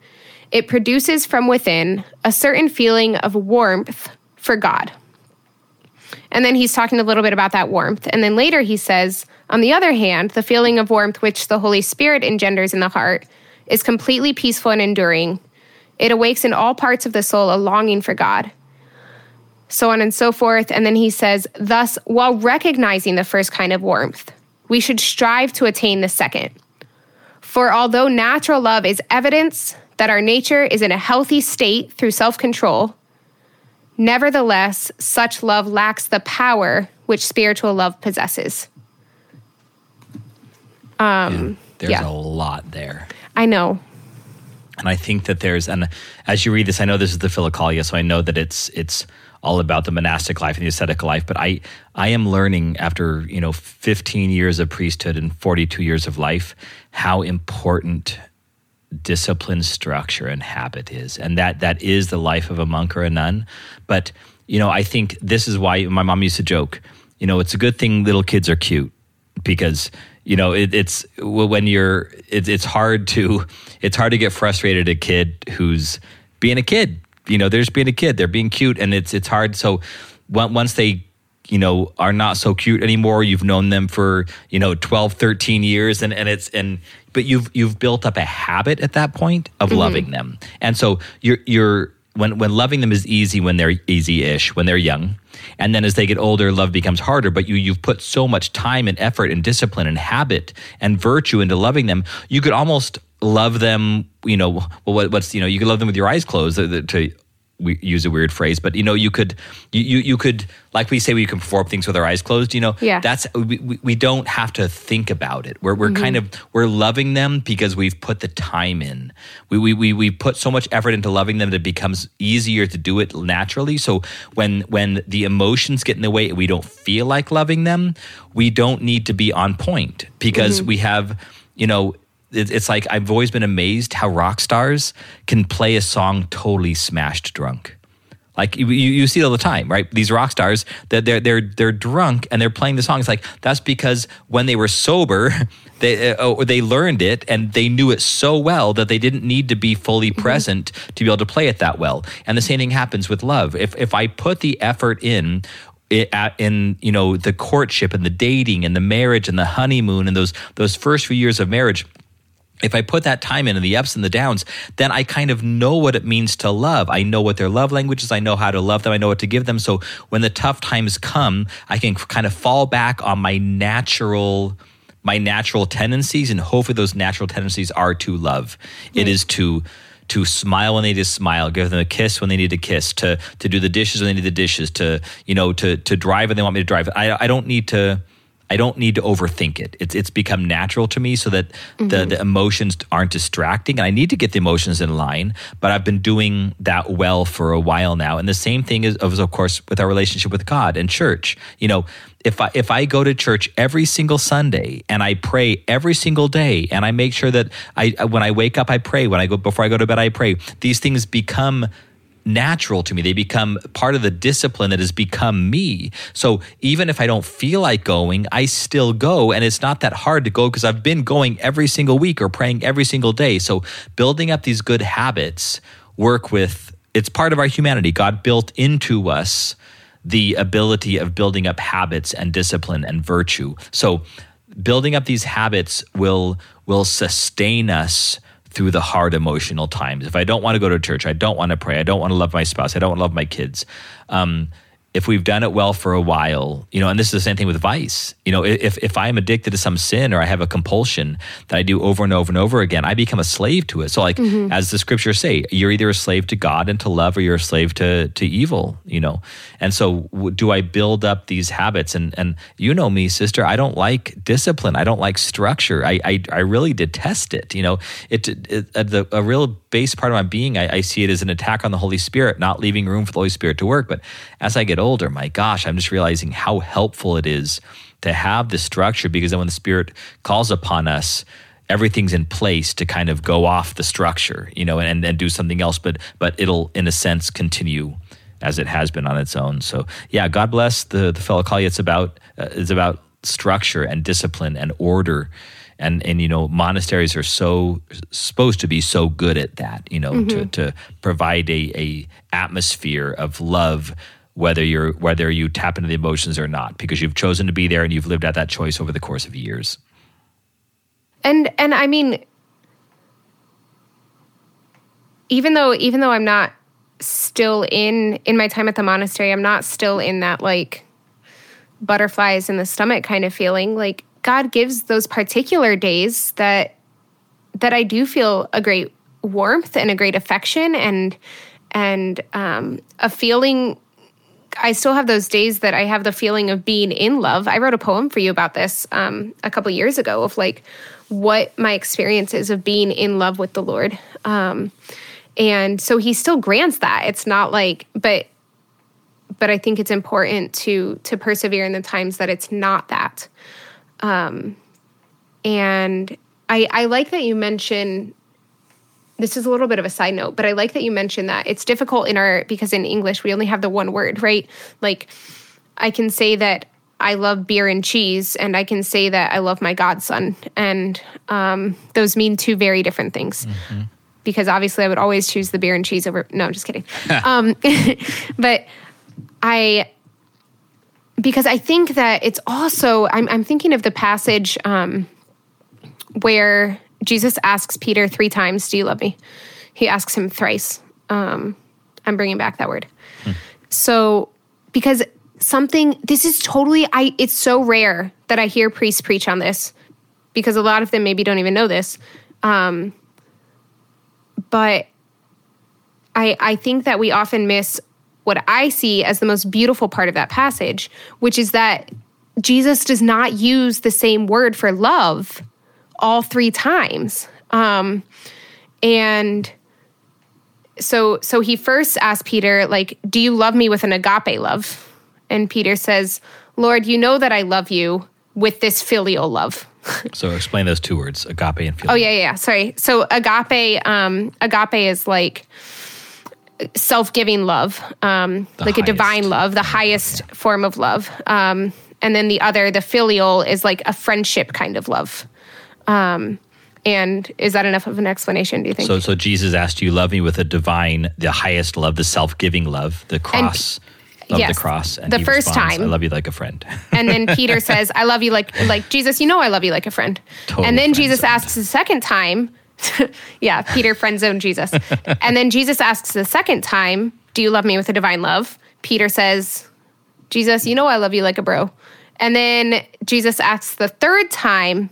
it produces from within a certain feeling of warmth for God. And then he's talking a little bit about that warmth. And then later he says, on the other hand, the feeling of warmth which the Holy Spirit engenders in the heart is completely peaceful and enduring. It awakes in all parts of the soul a longing for God. So on and so forth. And then he says, thus, while recognizing the first kind of warmth, we should strive to attain the second. For although natural love is evidence that our nature is in a healthy state through self control, Nevertheless, such love lacks the power which spiritual love possesses. Um, there's yeah. a lot there. I know. And I think that there's, and as you read this, I know this is the Philokalia, so I know that it's it's all about the monastic life and the ascetic life. But I I am learning after you know 15 years of priesthood and 42 years of life how important discipline structure and habit is. And that that is the life of a monk or a nun. But you know i think this is why my mom used to joke you know it's a good thing little kids are cute because you know it, it's when you're it, it's hard to it's hard to get frustrated at a kid who's being a kid. You know they're just being a kid they're being cute and it's it's hard. So once they you know are not so cute anymore. You've known them for you know 12 13 years and and it's and but you've you've built up a habit at that point of mm-hmm. loving them. And so you're you're when when loving them is easy when they're easy-ish when they're young. And then as they get older love becomes harder. But you you've put so much time and effort and discipline and habit and virtue into loving them you could almost love them you know well what, what's you know you could love them with your eyes closed to, to we use a weird phrase, but you know, you could, you, you, you could, like we say, we can perform things with our eyes closed. You know, yeah. that's we, we don't have to think about it. We're we're mm-hmm. kind of we're loving them because we've put the time in. We we we we put so much effort into loving them that it becomes easier to do it naturally. So when when the emotions get in the way and we don't feel like loving them, we don't need to be on point because mm-hmm. we have, you know, it's like I've always been amazed how rock stars can play a song totally smashed drunk. Like you, you see it all the time, right? These rock stars, they're, they're they're they're drunk and they're playing the song. It's like that's because when they were sober, they uh, or they learned it and they knew it so well that they didn't need to be fully mm-hmm. present mm-hmm. to be able to play it that well. And the same thing happens with love. If if I put the effort in in you know the courtship and the dating and the marriage and the honeymoon and those those first few years of marriage if I put that time in and the ups and the downs, then I kind of know what it means to love. I know what their love language is. I know how to love them. I know what to give them. So when the tough times come, I can kind of fall back on my natural my natural tendencies and hopefully those natural tendencies are to love. It is to to smile when they need to smile, give them a kiss when they need a kiss, to to do the dishes when they need the dishes, to you know to to drive when they want me to drive. I I don't need to I don't need to overthink it. It's it's become natural to me so that mm-hmm. the, the emotions aren't distracting. And I need to get the emotions in line, but I've been doing that well for a while now. And the same thing is, of course, with our relationship with God and church. You know, if I if I go to church every single Sunday and I pray every single day and I make sure that I when I wake up I pray, when I go before I go to bed I pray, these things become natural to me. They become part of the discipline that has become me. So even if I don't feel like going, I still go. And it's not that hard to go because I've been going every single week or praying every single day. So building up these good habits work with it's part of our humanity. God built into us the ability of building up habits and discipline and virtue. So building up these habits will will sustain us through the hard emotional times. If I don't want to go to church, I don't want to pray, I don't want to love my spouse, I don't want to love my kids. Um, if we've done it well for a while, you know, and this is the same thing with vice. You know, if if I'm addicted to some sin or I have a compulsion that I do over and over and over again, I become a slave to it. So, like mm-hmm. as the scriptures say, you're either a slave to God and to love, or you're a slave to to evil. You know, and so do I build up these habits? And and you know me, sister, I don't like discipline. I don't like structure. I I, I really detest it. You know, it, it, it the a real base part of my being, I, I see it as an attack on the Holy Spirit, not leaving room for the Holy Spirit to work. But as I get older, my gosh, I'm just realizing how helpful it is to have this structure because then when the Spirit calls upon us, everything's in place to kind of go off the structure, you know, and, and do something else, but but it'll in a sense continue as it has been on its own. So yeah, God bless the the Philokalia. It's about uh, it's about structure and discipline and order and and you know monasteries are so supposed to be so good at that you know mm-hmm. to to provide a a atmosphere of love whether you're whether you tap into the emotions or not because you've chosen to be there and you've lived out that choice over the course of years and and i mean even though even though i'm not still in in my time at the monastery i'm not still in that like butterflies in the stomach kind of feeling like God gives those particular days that that I do feel a great warmth and a great affection and and um, a feeling. I still have those days that I have the feeling of being in love. I wrote a poem for you about this um, a couple years ago of like what my experience is of being in love with the Lord. Um, and so he still grants that. It's not like, but but I think it's important to to persevere in the times that it's not that. Um, and I, I like that you mention this is a little bit of a side note, but I like that you mentioned that it's difficult in our because in English we only have the one word, right? Like I can say that I love beer and cheese, and I can say that I love my godson, and um, those mean two very different things. Mm-hmm. Because obviously, I would always choose the beer and cheese over. No, I'm just kidding. um, but I because I think that it's also, I'm, I'm thinking of the passage um, where Jesus asks Peter three times, Do you love me? He asks him thrice. Um, I'm bringing back that word. Hmm. So, because something, this is totally, I, it's so rare that I hear priests preach on this because a lot of them maybe don't even know this. Um, but I, I think that we often miss what I see as the most beautiful part of that passage, which is that Jesus does not use the same word for love all three times. Um, and so so he first asked Peter like do you love me with an agape love and Peter says Lord you know that I love you with this filial love so explain those two words agape and filial oh yeah yeah sorry so agape um agape is like self-giving love, um, like highest. a divine love, the highest yeah. form of love. Um, and then the other, the filial, is like a friendship kind of love. Um, and is that enough of an explanation? Do you think? So, so Jesus asked you, "Love me with a divine, the highest love, the self-giving love, the cross." of Yes. the cross. And The he first responds, time. I love you like a friend. And then Peter says, I love you like like Jesus, you know I love you like a friend. Total and then Jesus friend-zoned. asks the second time, yeah, Peter friend zone Jesus. and then Jesus asks the second time, Do you love me with a divine love? Peter says, Jesus, you know I love you like a bro. And then Jesus asks the third time,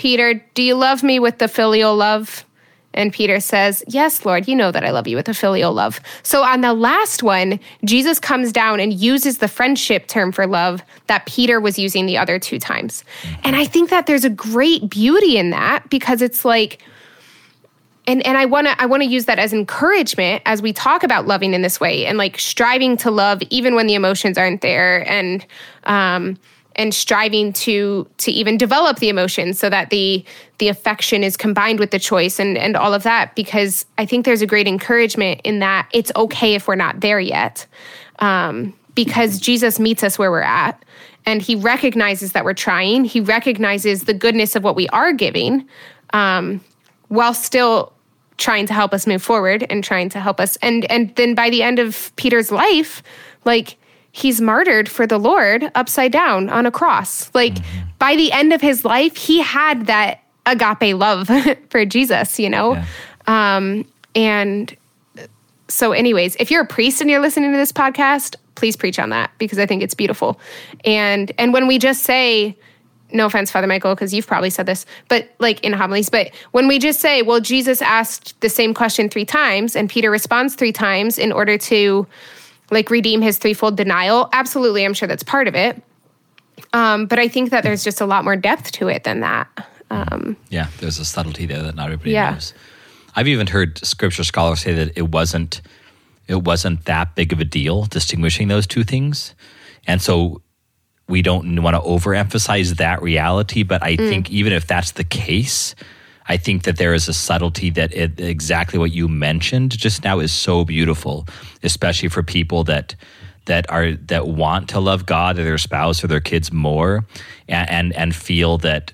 Peter, do you love me with the filial love? And Peter says, Yes, Lord, you know that I love you with a filial love. So on the last one, Jesus comes down and uses the friendship term for love that Peter was using the other two times. And I think that there's a great beauty in that because it's like, and and I want to I want to use that as encouragement as we talk about loving in this way and like striving to love even when the emotions aren't there and um and striving to to even develop the emotion so that the the affection is combined with the choice and and all of that because I think there's a great encouragement in that it's okay if we're not there yet um because Jesus meets us where we're at and he recognizes that we're trying. He recognizes the goodness of what we are giving um while still trying to help us move forward and trying to help us. And and then by the end of Peter's life like he's martyred for the Lord upside down on a cross. Like by the end of his life he had that agape love for Jesus you know? Yeah. um and so anyways if you're a priest and you're listening to this podcast please preach on that because i think it's beautiful. And and when we just say no offense father michael because you've probably said this but like in homilies but when we just say well jesus asked the same question three times and peter responds three times in order to like redeem his threefold denial absolutely i'm sure that's part of it um, but i think that there's just a lot more depth to it than that um, Yeah, there's a subtlety there that not everybody Yeah. knows. I've even heard scripture scholars say that it wasn't it wasn't that big of a deal distinguishing those two things. And so we don't want to overemphasize that reality, but I think even if that's the case, I think that there is a subtlety that it, exactly what you mentioned just now is so beautiful, especially for people that that are that want to love God or their spouse or their kids more, and and, and feel that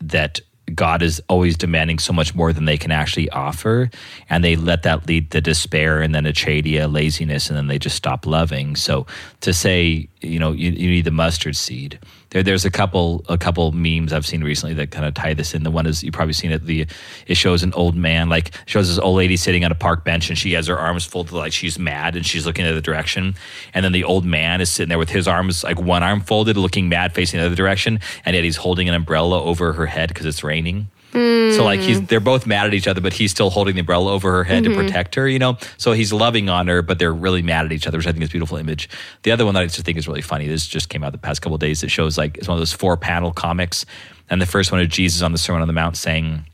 that God is always demanding so much more than they can actually offer, and they let that lead to despair and then acedia, laziness, and then they just stop loving. So to say, you know, you, you need the mustard seed. There, there's a couple, a couple memes I've seen recently that kind of tie this in. The one is you've probably seen it. The it shows an old man, like shows this old lady sitting on a park bench, and she has her arms folded like she's mad, and she's looking at the direction. And then the old man is sitting there with his arms, like one arm folded, looking mad, facing the other direction, and yet he's holding an umbrella over her head because it's raining. So like he's hmm. they're both mad at each other, but he's still holding the umbrella over her head to mm-hmm. protect her, you know. So he's loving on her, but they're really mad at each other, which I think is a beautiful image. The other one that I just think is really funny. This just came out the past couple of days. It shows like it's one of those four panel comics, and the first one is Jesus on the Sermon on the Mount saying,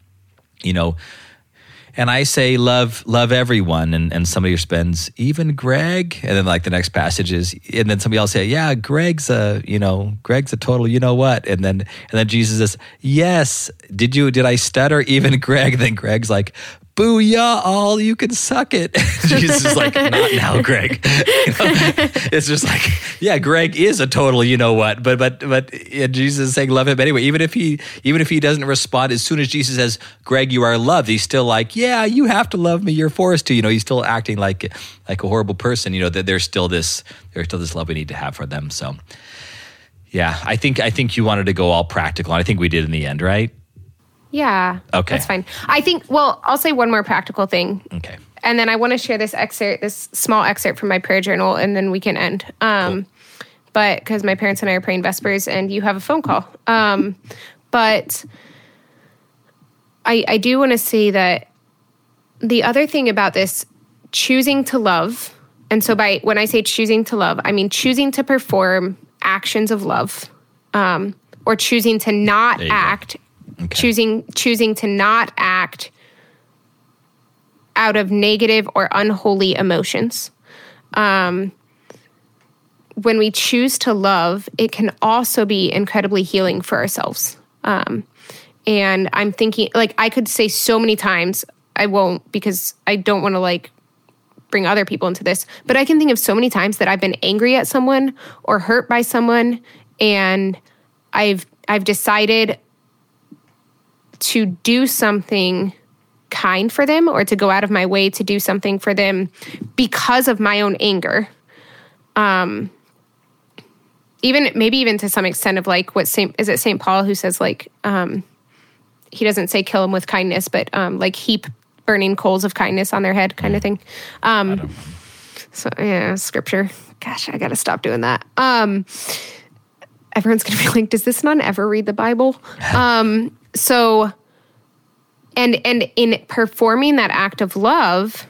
you know, and I say love love everyone. And, and somebody responds even Greg? And then like the next passage is and then somebody else say yeah Greg's a you know Greg's a total you know what? And then and then Jesus says yes. Did you did I stutter even Greg? Then Greg's like booyah all you can suck it. Jesus is like not now Greg. You know? it's just like yeah Greg is a total you know what but but but yeah, Jesus is saying love him anyway. Even if he even if he doesn't respond as soon as Jesus says Greg you are loved he's still like yeah you have to love me. You're forced to you know he's still acting like like a horrible person you know that there's still this there's still this love we need to have for them so. Yeah I think I think you wanted to go all practical and I think we did in the end right Yeah. Okay. That's fine. I think, well, I'll say one more practical thing. okay And then I want to share this excerpt, this small excerpt from my prayer journal, and then we can end. Um, But because my parents and I are praying Vespers and you have a phone call. Um, but I, I do want to say that the other thing about this choosing to love, and so by when I say choosing to love, I mean choosing to perform actions of love um, or choosing to not act go. Okay. choosing choosing to not act out of negative or unholy emotions um, when we choose to love it can also be incredibly healing for ourselves um, and i'm thinking like i could say so many times i won't because i don't want to like bring other people into this but i can think of so many times that i've been angry at someone or hurt by someone and i've i've decided to do something kind for them or to go out of my way to do something for them because of my own anger um, even maybe even to some extent of like what Saint is it Saint Paul who says like um, he doesn't say kill them with kindness, but um, like heap burning coals of kindness on their head, kind of thing. Um, so yeah, scripture. Gosh, I gotta stop doing that. Um, everyone's gonna be like, does this nun ever read the Bible? Um, so, and and in performing that act of love,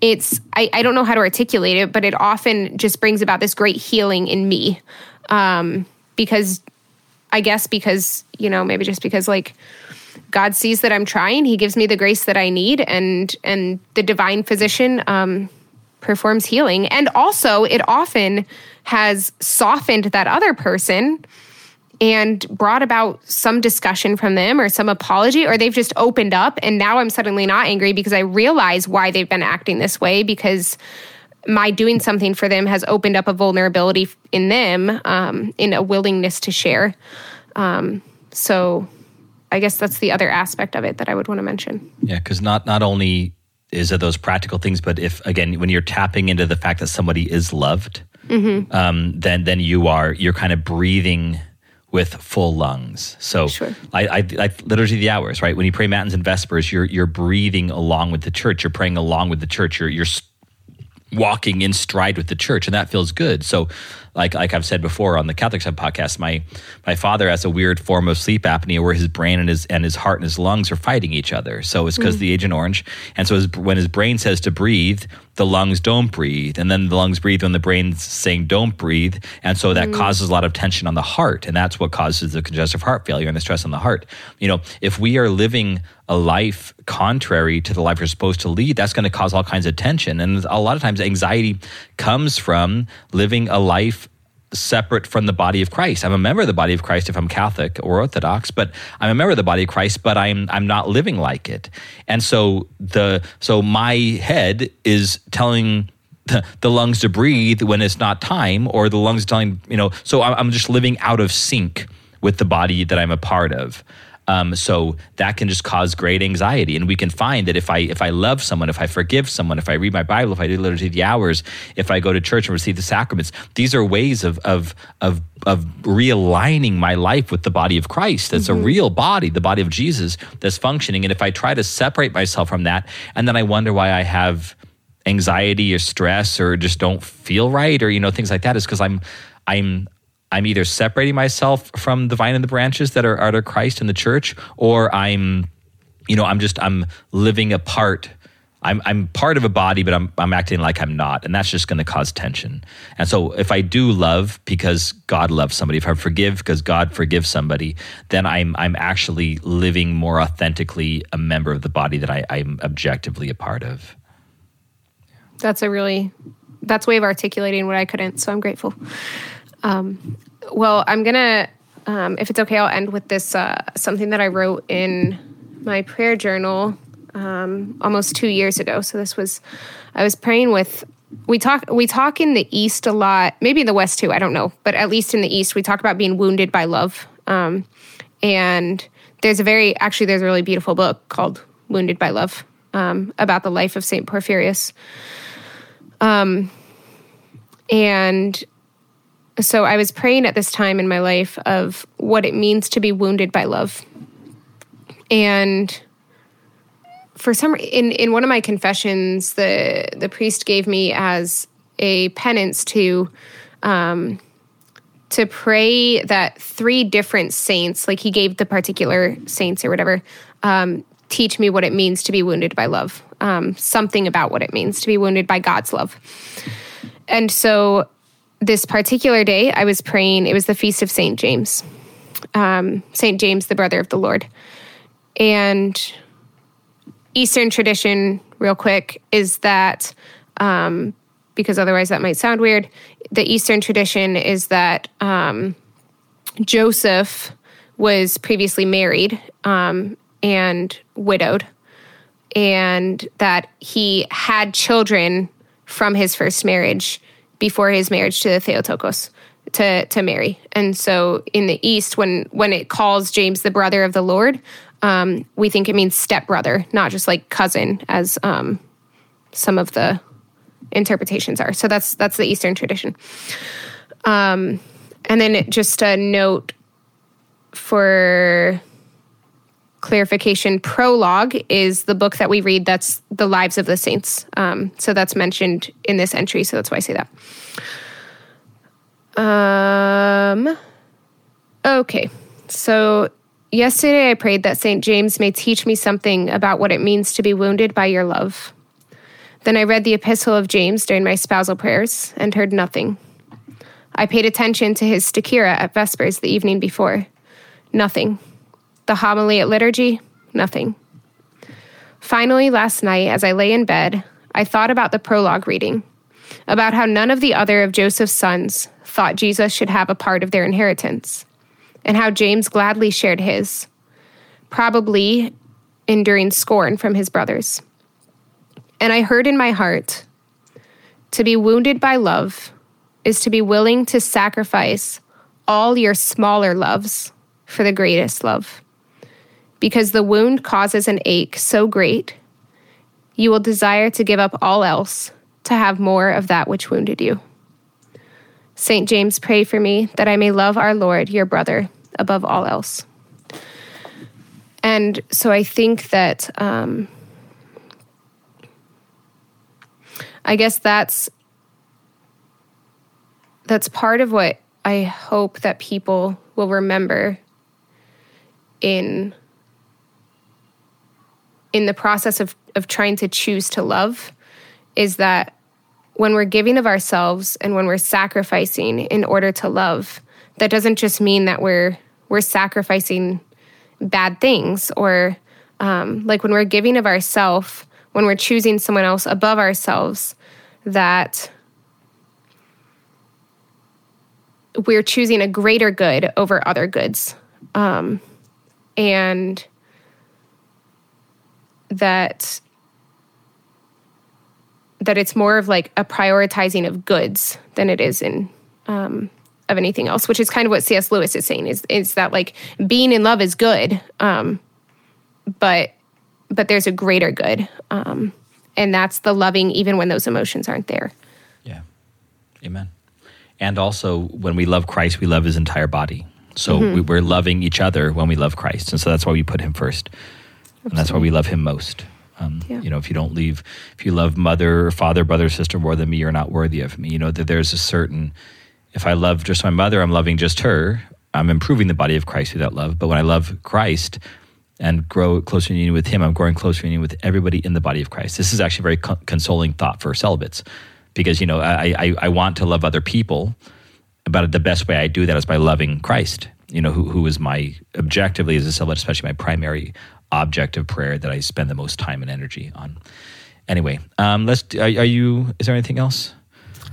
it's I, I don't know how to articulate it, but it often just brings about this great healing in me. Um, because I guess because, you know, maybe just because like God sees that I'm trying, he gives me the grace that I need and and the divine physician um performs healing. And also it often has softened that other person and brought about some discussion from them or some apology, or they've just opened up. And now I'm suddenly not angry because I realize why they've been acting this way because my doing something for them has opened up a vulnerability in them, um, in a willingness to share. Um, so I guess that's the other aspect of it that I would want to mention. Yeah, because not not only is it those practical things, but if again when you're tapping into the fact that somebody is loved, mm-hmm. um, then then you are you're kind of breathing with full lungs. So sure. I, I, I liturgy the hours, right? When you pray matins and vespers, you're you're breathing along with the church. You're praying along with the church. You're you're walking in stride with the church, and that feels good. So like like I've said before on the Catholic Side podcast, my my father has a weird form of sleep apnea where his brain and his and his heart and his lungs are fighting each other. So it's because mm. the Agent Orange, and so his, when his brain says to breathe, the lungs don't breathe, and then the lungs breathe when the brain's saying don't breathe, and so that mm. causes a lot of tension on the heart, and that's what causes the congestive heart failure and the stress on the heart. You know, if we are living a life contrary to the life we're supposed to lead, that's going to cause all kinds of tension. And a lot of times, anxiety comes from living a life separate from the body of Christ. I'm a member of the body of Christ if I'm Catholic or Orthodox, but I'm a member of the body of Christ, but I'm I'm not living like it. And so the so my head is telling the, the lungs to breathe when it's not time, or the lungs telling you know. So I'm just living out of sync with the body that I'm a part of. Um, so that can just cause great anxiety, and we can find that if I if I love someone, if I forgive someone, if I read my Bible, if I do liturgy the hours, if I go to church and receive the sacraments, these are ways of of of of realigning my life with the body of Christ. That's mm-hmm. a real body, the body of Jesus that's functioning. And if I try to separate myself from that, and then I wonder why I have anxiety or stress or just don't feel right or you know things like that, is because I'm I'm I'm either separating myself from the vine and the branches that are, are Christ in the church, or I'm, you know, I'm just I'm living apart. I'm I'm part of a body, but I'm I'm acting like I'm not, and that's just going to cause tension. And so, if I do love because God loves somebody, if I forgive because God forgives somebody, then I'm I'm actually living more authentically a member of the body that I, I'm objectively a part of. That's a really that's way of articulating what I couldn't. So I'm grateful. Um, well, I'm gonna, um, if it's okay, I'll end with this uh, something that I wrote in my prayer journal um, almost two years ago. So this was, I was praying with. We talk we talk in the East a lot, maybe in the West too. I don't know, but at least in the East, we talk about being wounded by love. Um, and there's a very actually there's a really beautiful book called Wounded by Love um, about the life of Saint Porphyrius. Um, and so I was praying at this time in my life of what it means to be wounded by love. And for some in in one of my confessions the the priest gave me as a penance to um to pray that three different saints like he gave the particular saints or whatever um teach me what it means to be wounded by love um something about what it means to be wounded by God's love. And so this particular day, I was praying, it was the feast of St. James, um, St. James, the brother of the Lord. And Eastern tradition, real quick, is that, um, because otherwise that might sound weird, the Eastern tradition is that um, Joseph was previously married um, and widowed, and that he had children from his first marriage before his marriage to the Theotokos to to Mary. And so in the East, when when it calls James the brother of the Lord, um, we think it means stepbrother, not just like cousin, as um, some of the interpretations are. So that's that's the Eastern tradition. Um, and then just a note for clarification prologue is the book that we read that's the lives of the saints. Um, so that's mentioned in this entry so that's why i say that. Um, okay. So yesterday i prayed that st james may teach me something about what it means to be wounded by your love. Then i read the epistle of james during my spousal prayers and heard nothing. I paid attention to his stichera at vespers the evening before. Nothing the homily at liturgy, nothing. Finally, last night, as I lay in bed, I thought about the prologue reading, about how none of the other of Joseph's sons thought Jesus should have a part of their inheritance, and how James gladly shared his, probably enduring scorn from his brothers. And I heard in my heart to be wounded by love is to be willing to sacrifice all your smaller loves for the greatest love because the wound causes an ache so great, you will desire to give up all else to have more of that which wounded you. St. James, pray for me that I may love our Lord, your brother, above all else. And so I think that, um, I guess that's that's part of what I hope that people will remember in in the process of, of trying to choose to love is that when we're giving of ourselves and when we're sacrificing in order to love, that doesn't just mean that we're we're sacrificing bad things or um, like when we're giving of ourselves, when we're choosing someone else above ourselves, that we're choosing a greater good over other goods. Um, and that that it's more of like a prioritizing of goods than it is in um, of anything else, which is kind of what C.S. Lewis is saying is is that like being in love is good, um, but but there's a greater good, um, and that's the loving even when those emotions aren't there. Yeah, amen. And also, when we love Christ, we love His entire body. So mm-hmm. we, we're loving each other when we love Christ, and so that's why we put Him first and that's why we love him most. Um, yeah. You know, if you don't leave, if you love mother, father, brother, sister more than me, you're not worthy of me. You know, that there's a certain, if I love just my mother, I'm loving just her. I'm improving the body of Christ through that love. But when I love Christ and grow closer in union with Him, I'm growing closer in union with everybody in the body of Christ. This is actually a very co- consoling thought for celibates because, you know, I, I, I want to love other people, but the best way I do that is by loving Christ you know, who, who is my objectively as a celibate, especially my primary object of prayer that I spend the most time and energy on. Anyway, um, let's. Are, are you? Is there anything else?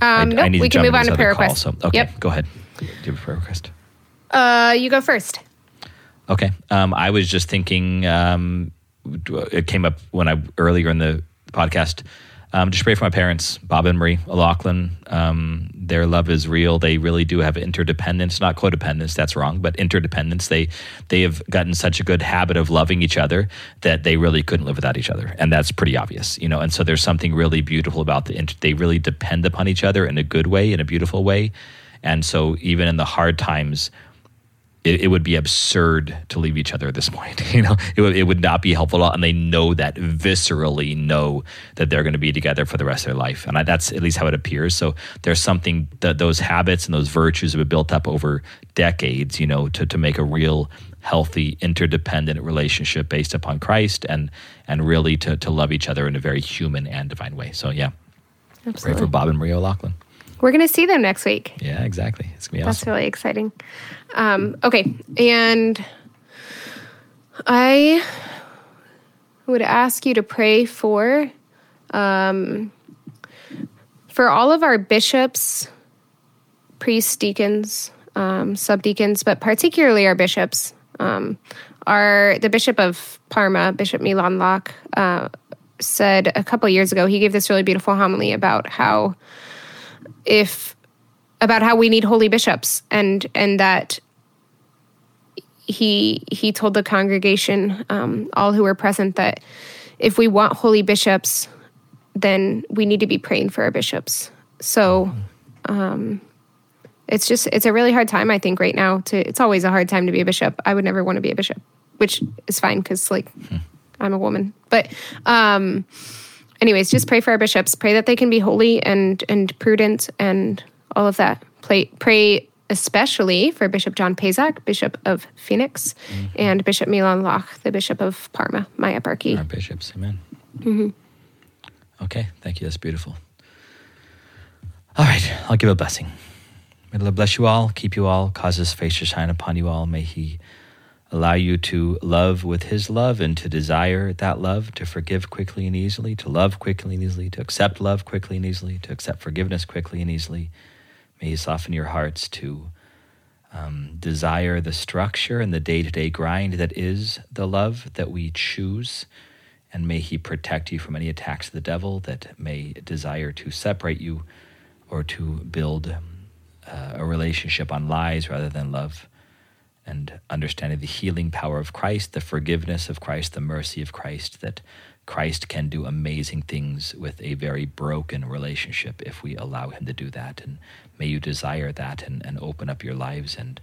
Um, I, nope, I we can move on to prayer call, request. So, okay, yep. go ahead. Do you have a prayer request? Uh, you go first. Okay. Um, I was just thinking. Um, it came up when I earlier in the podcast um, just pray for my parents, Bob and Marie O'Loughlin. Um, their love is real. They really do have interdependence, not codependence. That's wrong, but interdependence. They they have gotten such a good habit of loving each other that they really couldn't live without each other, and that's pretty obvious, you know. And so there's something really beautiful about the. Inter- They really depend upon each other in a good way, in a beautiful way, and so even in the hard times it, it, would be absurd to leave each other at this point. You know, it would, it would not be helpful at all. And they know that viscerally know that they're going to be together for the rest of their life. And I, that's at least how it appears. So there's something that those habits and those virtues have been built up over decades, you know, to, to make a real healthy, interdependent relationship based upon Christ and, and really to, to love each other in a very human and divine way. So yeah. Absolutely. Pray for Bob and Maria O'Loughlin. We're going to see them next week. Yeah, exactly. It's going to be awesome. That's really exciting. Um, okay. And I would ask you to pray for um, for all of our bishops, priests, deacons, um, subdeacons, but particularly our bishops. Um, our the bishop of Parma, Bishop Milan Lach, uh, said a couple years ago. He gave this really beautiful homily about how if about how we need holy bishops and and that he he told the congregation um, all who were present that if we want holy bishops then we need to be praying for our bishops. So, um, it's just it's a really hard time I think right now. To it's always a hard time to be a bishop. I would never want to be a bishop, which is fine because like I'm a woman. But um, anyways, just pray for our bishops. Pray that they can be holy and and prudent and all of that. Pray pray especially for Bishop John Pazak, Bishop of Phoenix, mm-hmm. and Bishop Milan Lach, the Bishop of Parma, my eparchy. Our bishops, amen. Mm-hmm. Okay, thank you. That's beautiful. All right, I'll give a blessing. May the Lord bless you all, keep you all, cause his face to shine upon you all. May he allow you to love with his love and to desire that love, to forgive quickly and easily, to love quickly and easily, to accept love quickly and easily, to accept forgiveness quickly and easily. May he soften your hearts to um, desire the structure and the day to day grind that is the love that we choose. And may he protect you from any attacks of the devil that may desire to separate you or to build uh, a relationship on lies rather than love. And understanding the healing power of Christ, the forgiveness of Christ, the mercy of Christ, that Christ can do amazing things with a very broken relationship if we allow Him to do that. And may you desire that and, and open up your lives. And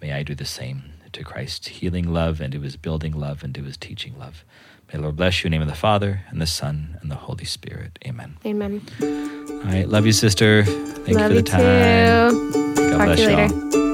may I do the same to Christ's healing love and to His building love and to His teaching love. May the Lord bless you in the name of the Father and the Son and the Holy Spirit. Amen. Amen. All right. Love you, sister. Thank Love you for the time. too. God Talk bless you you all. later.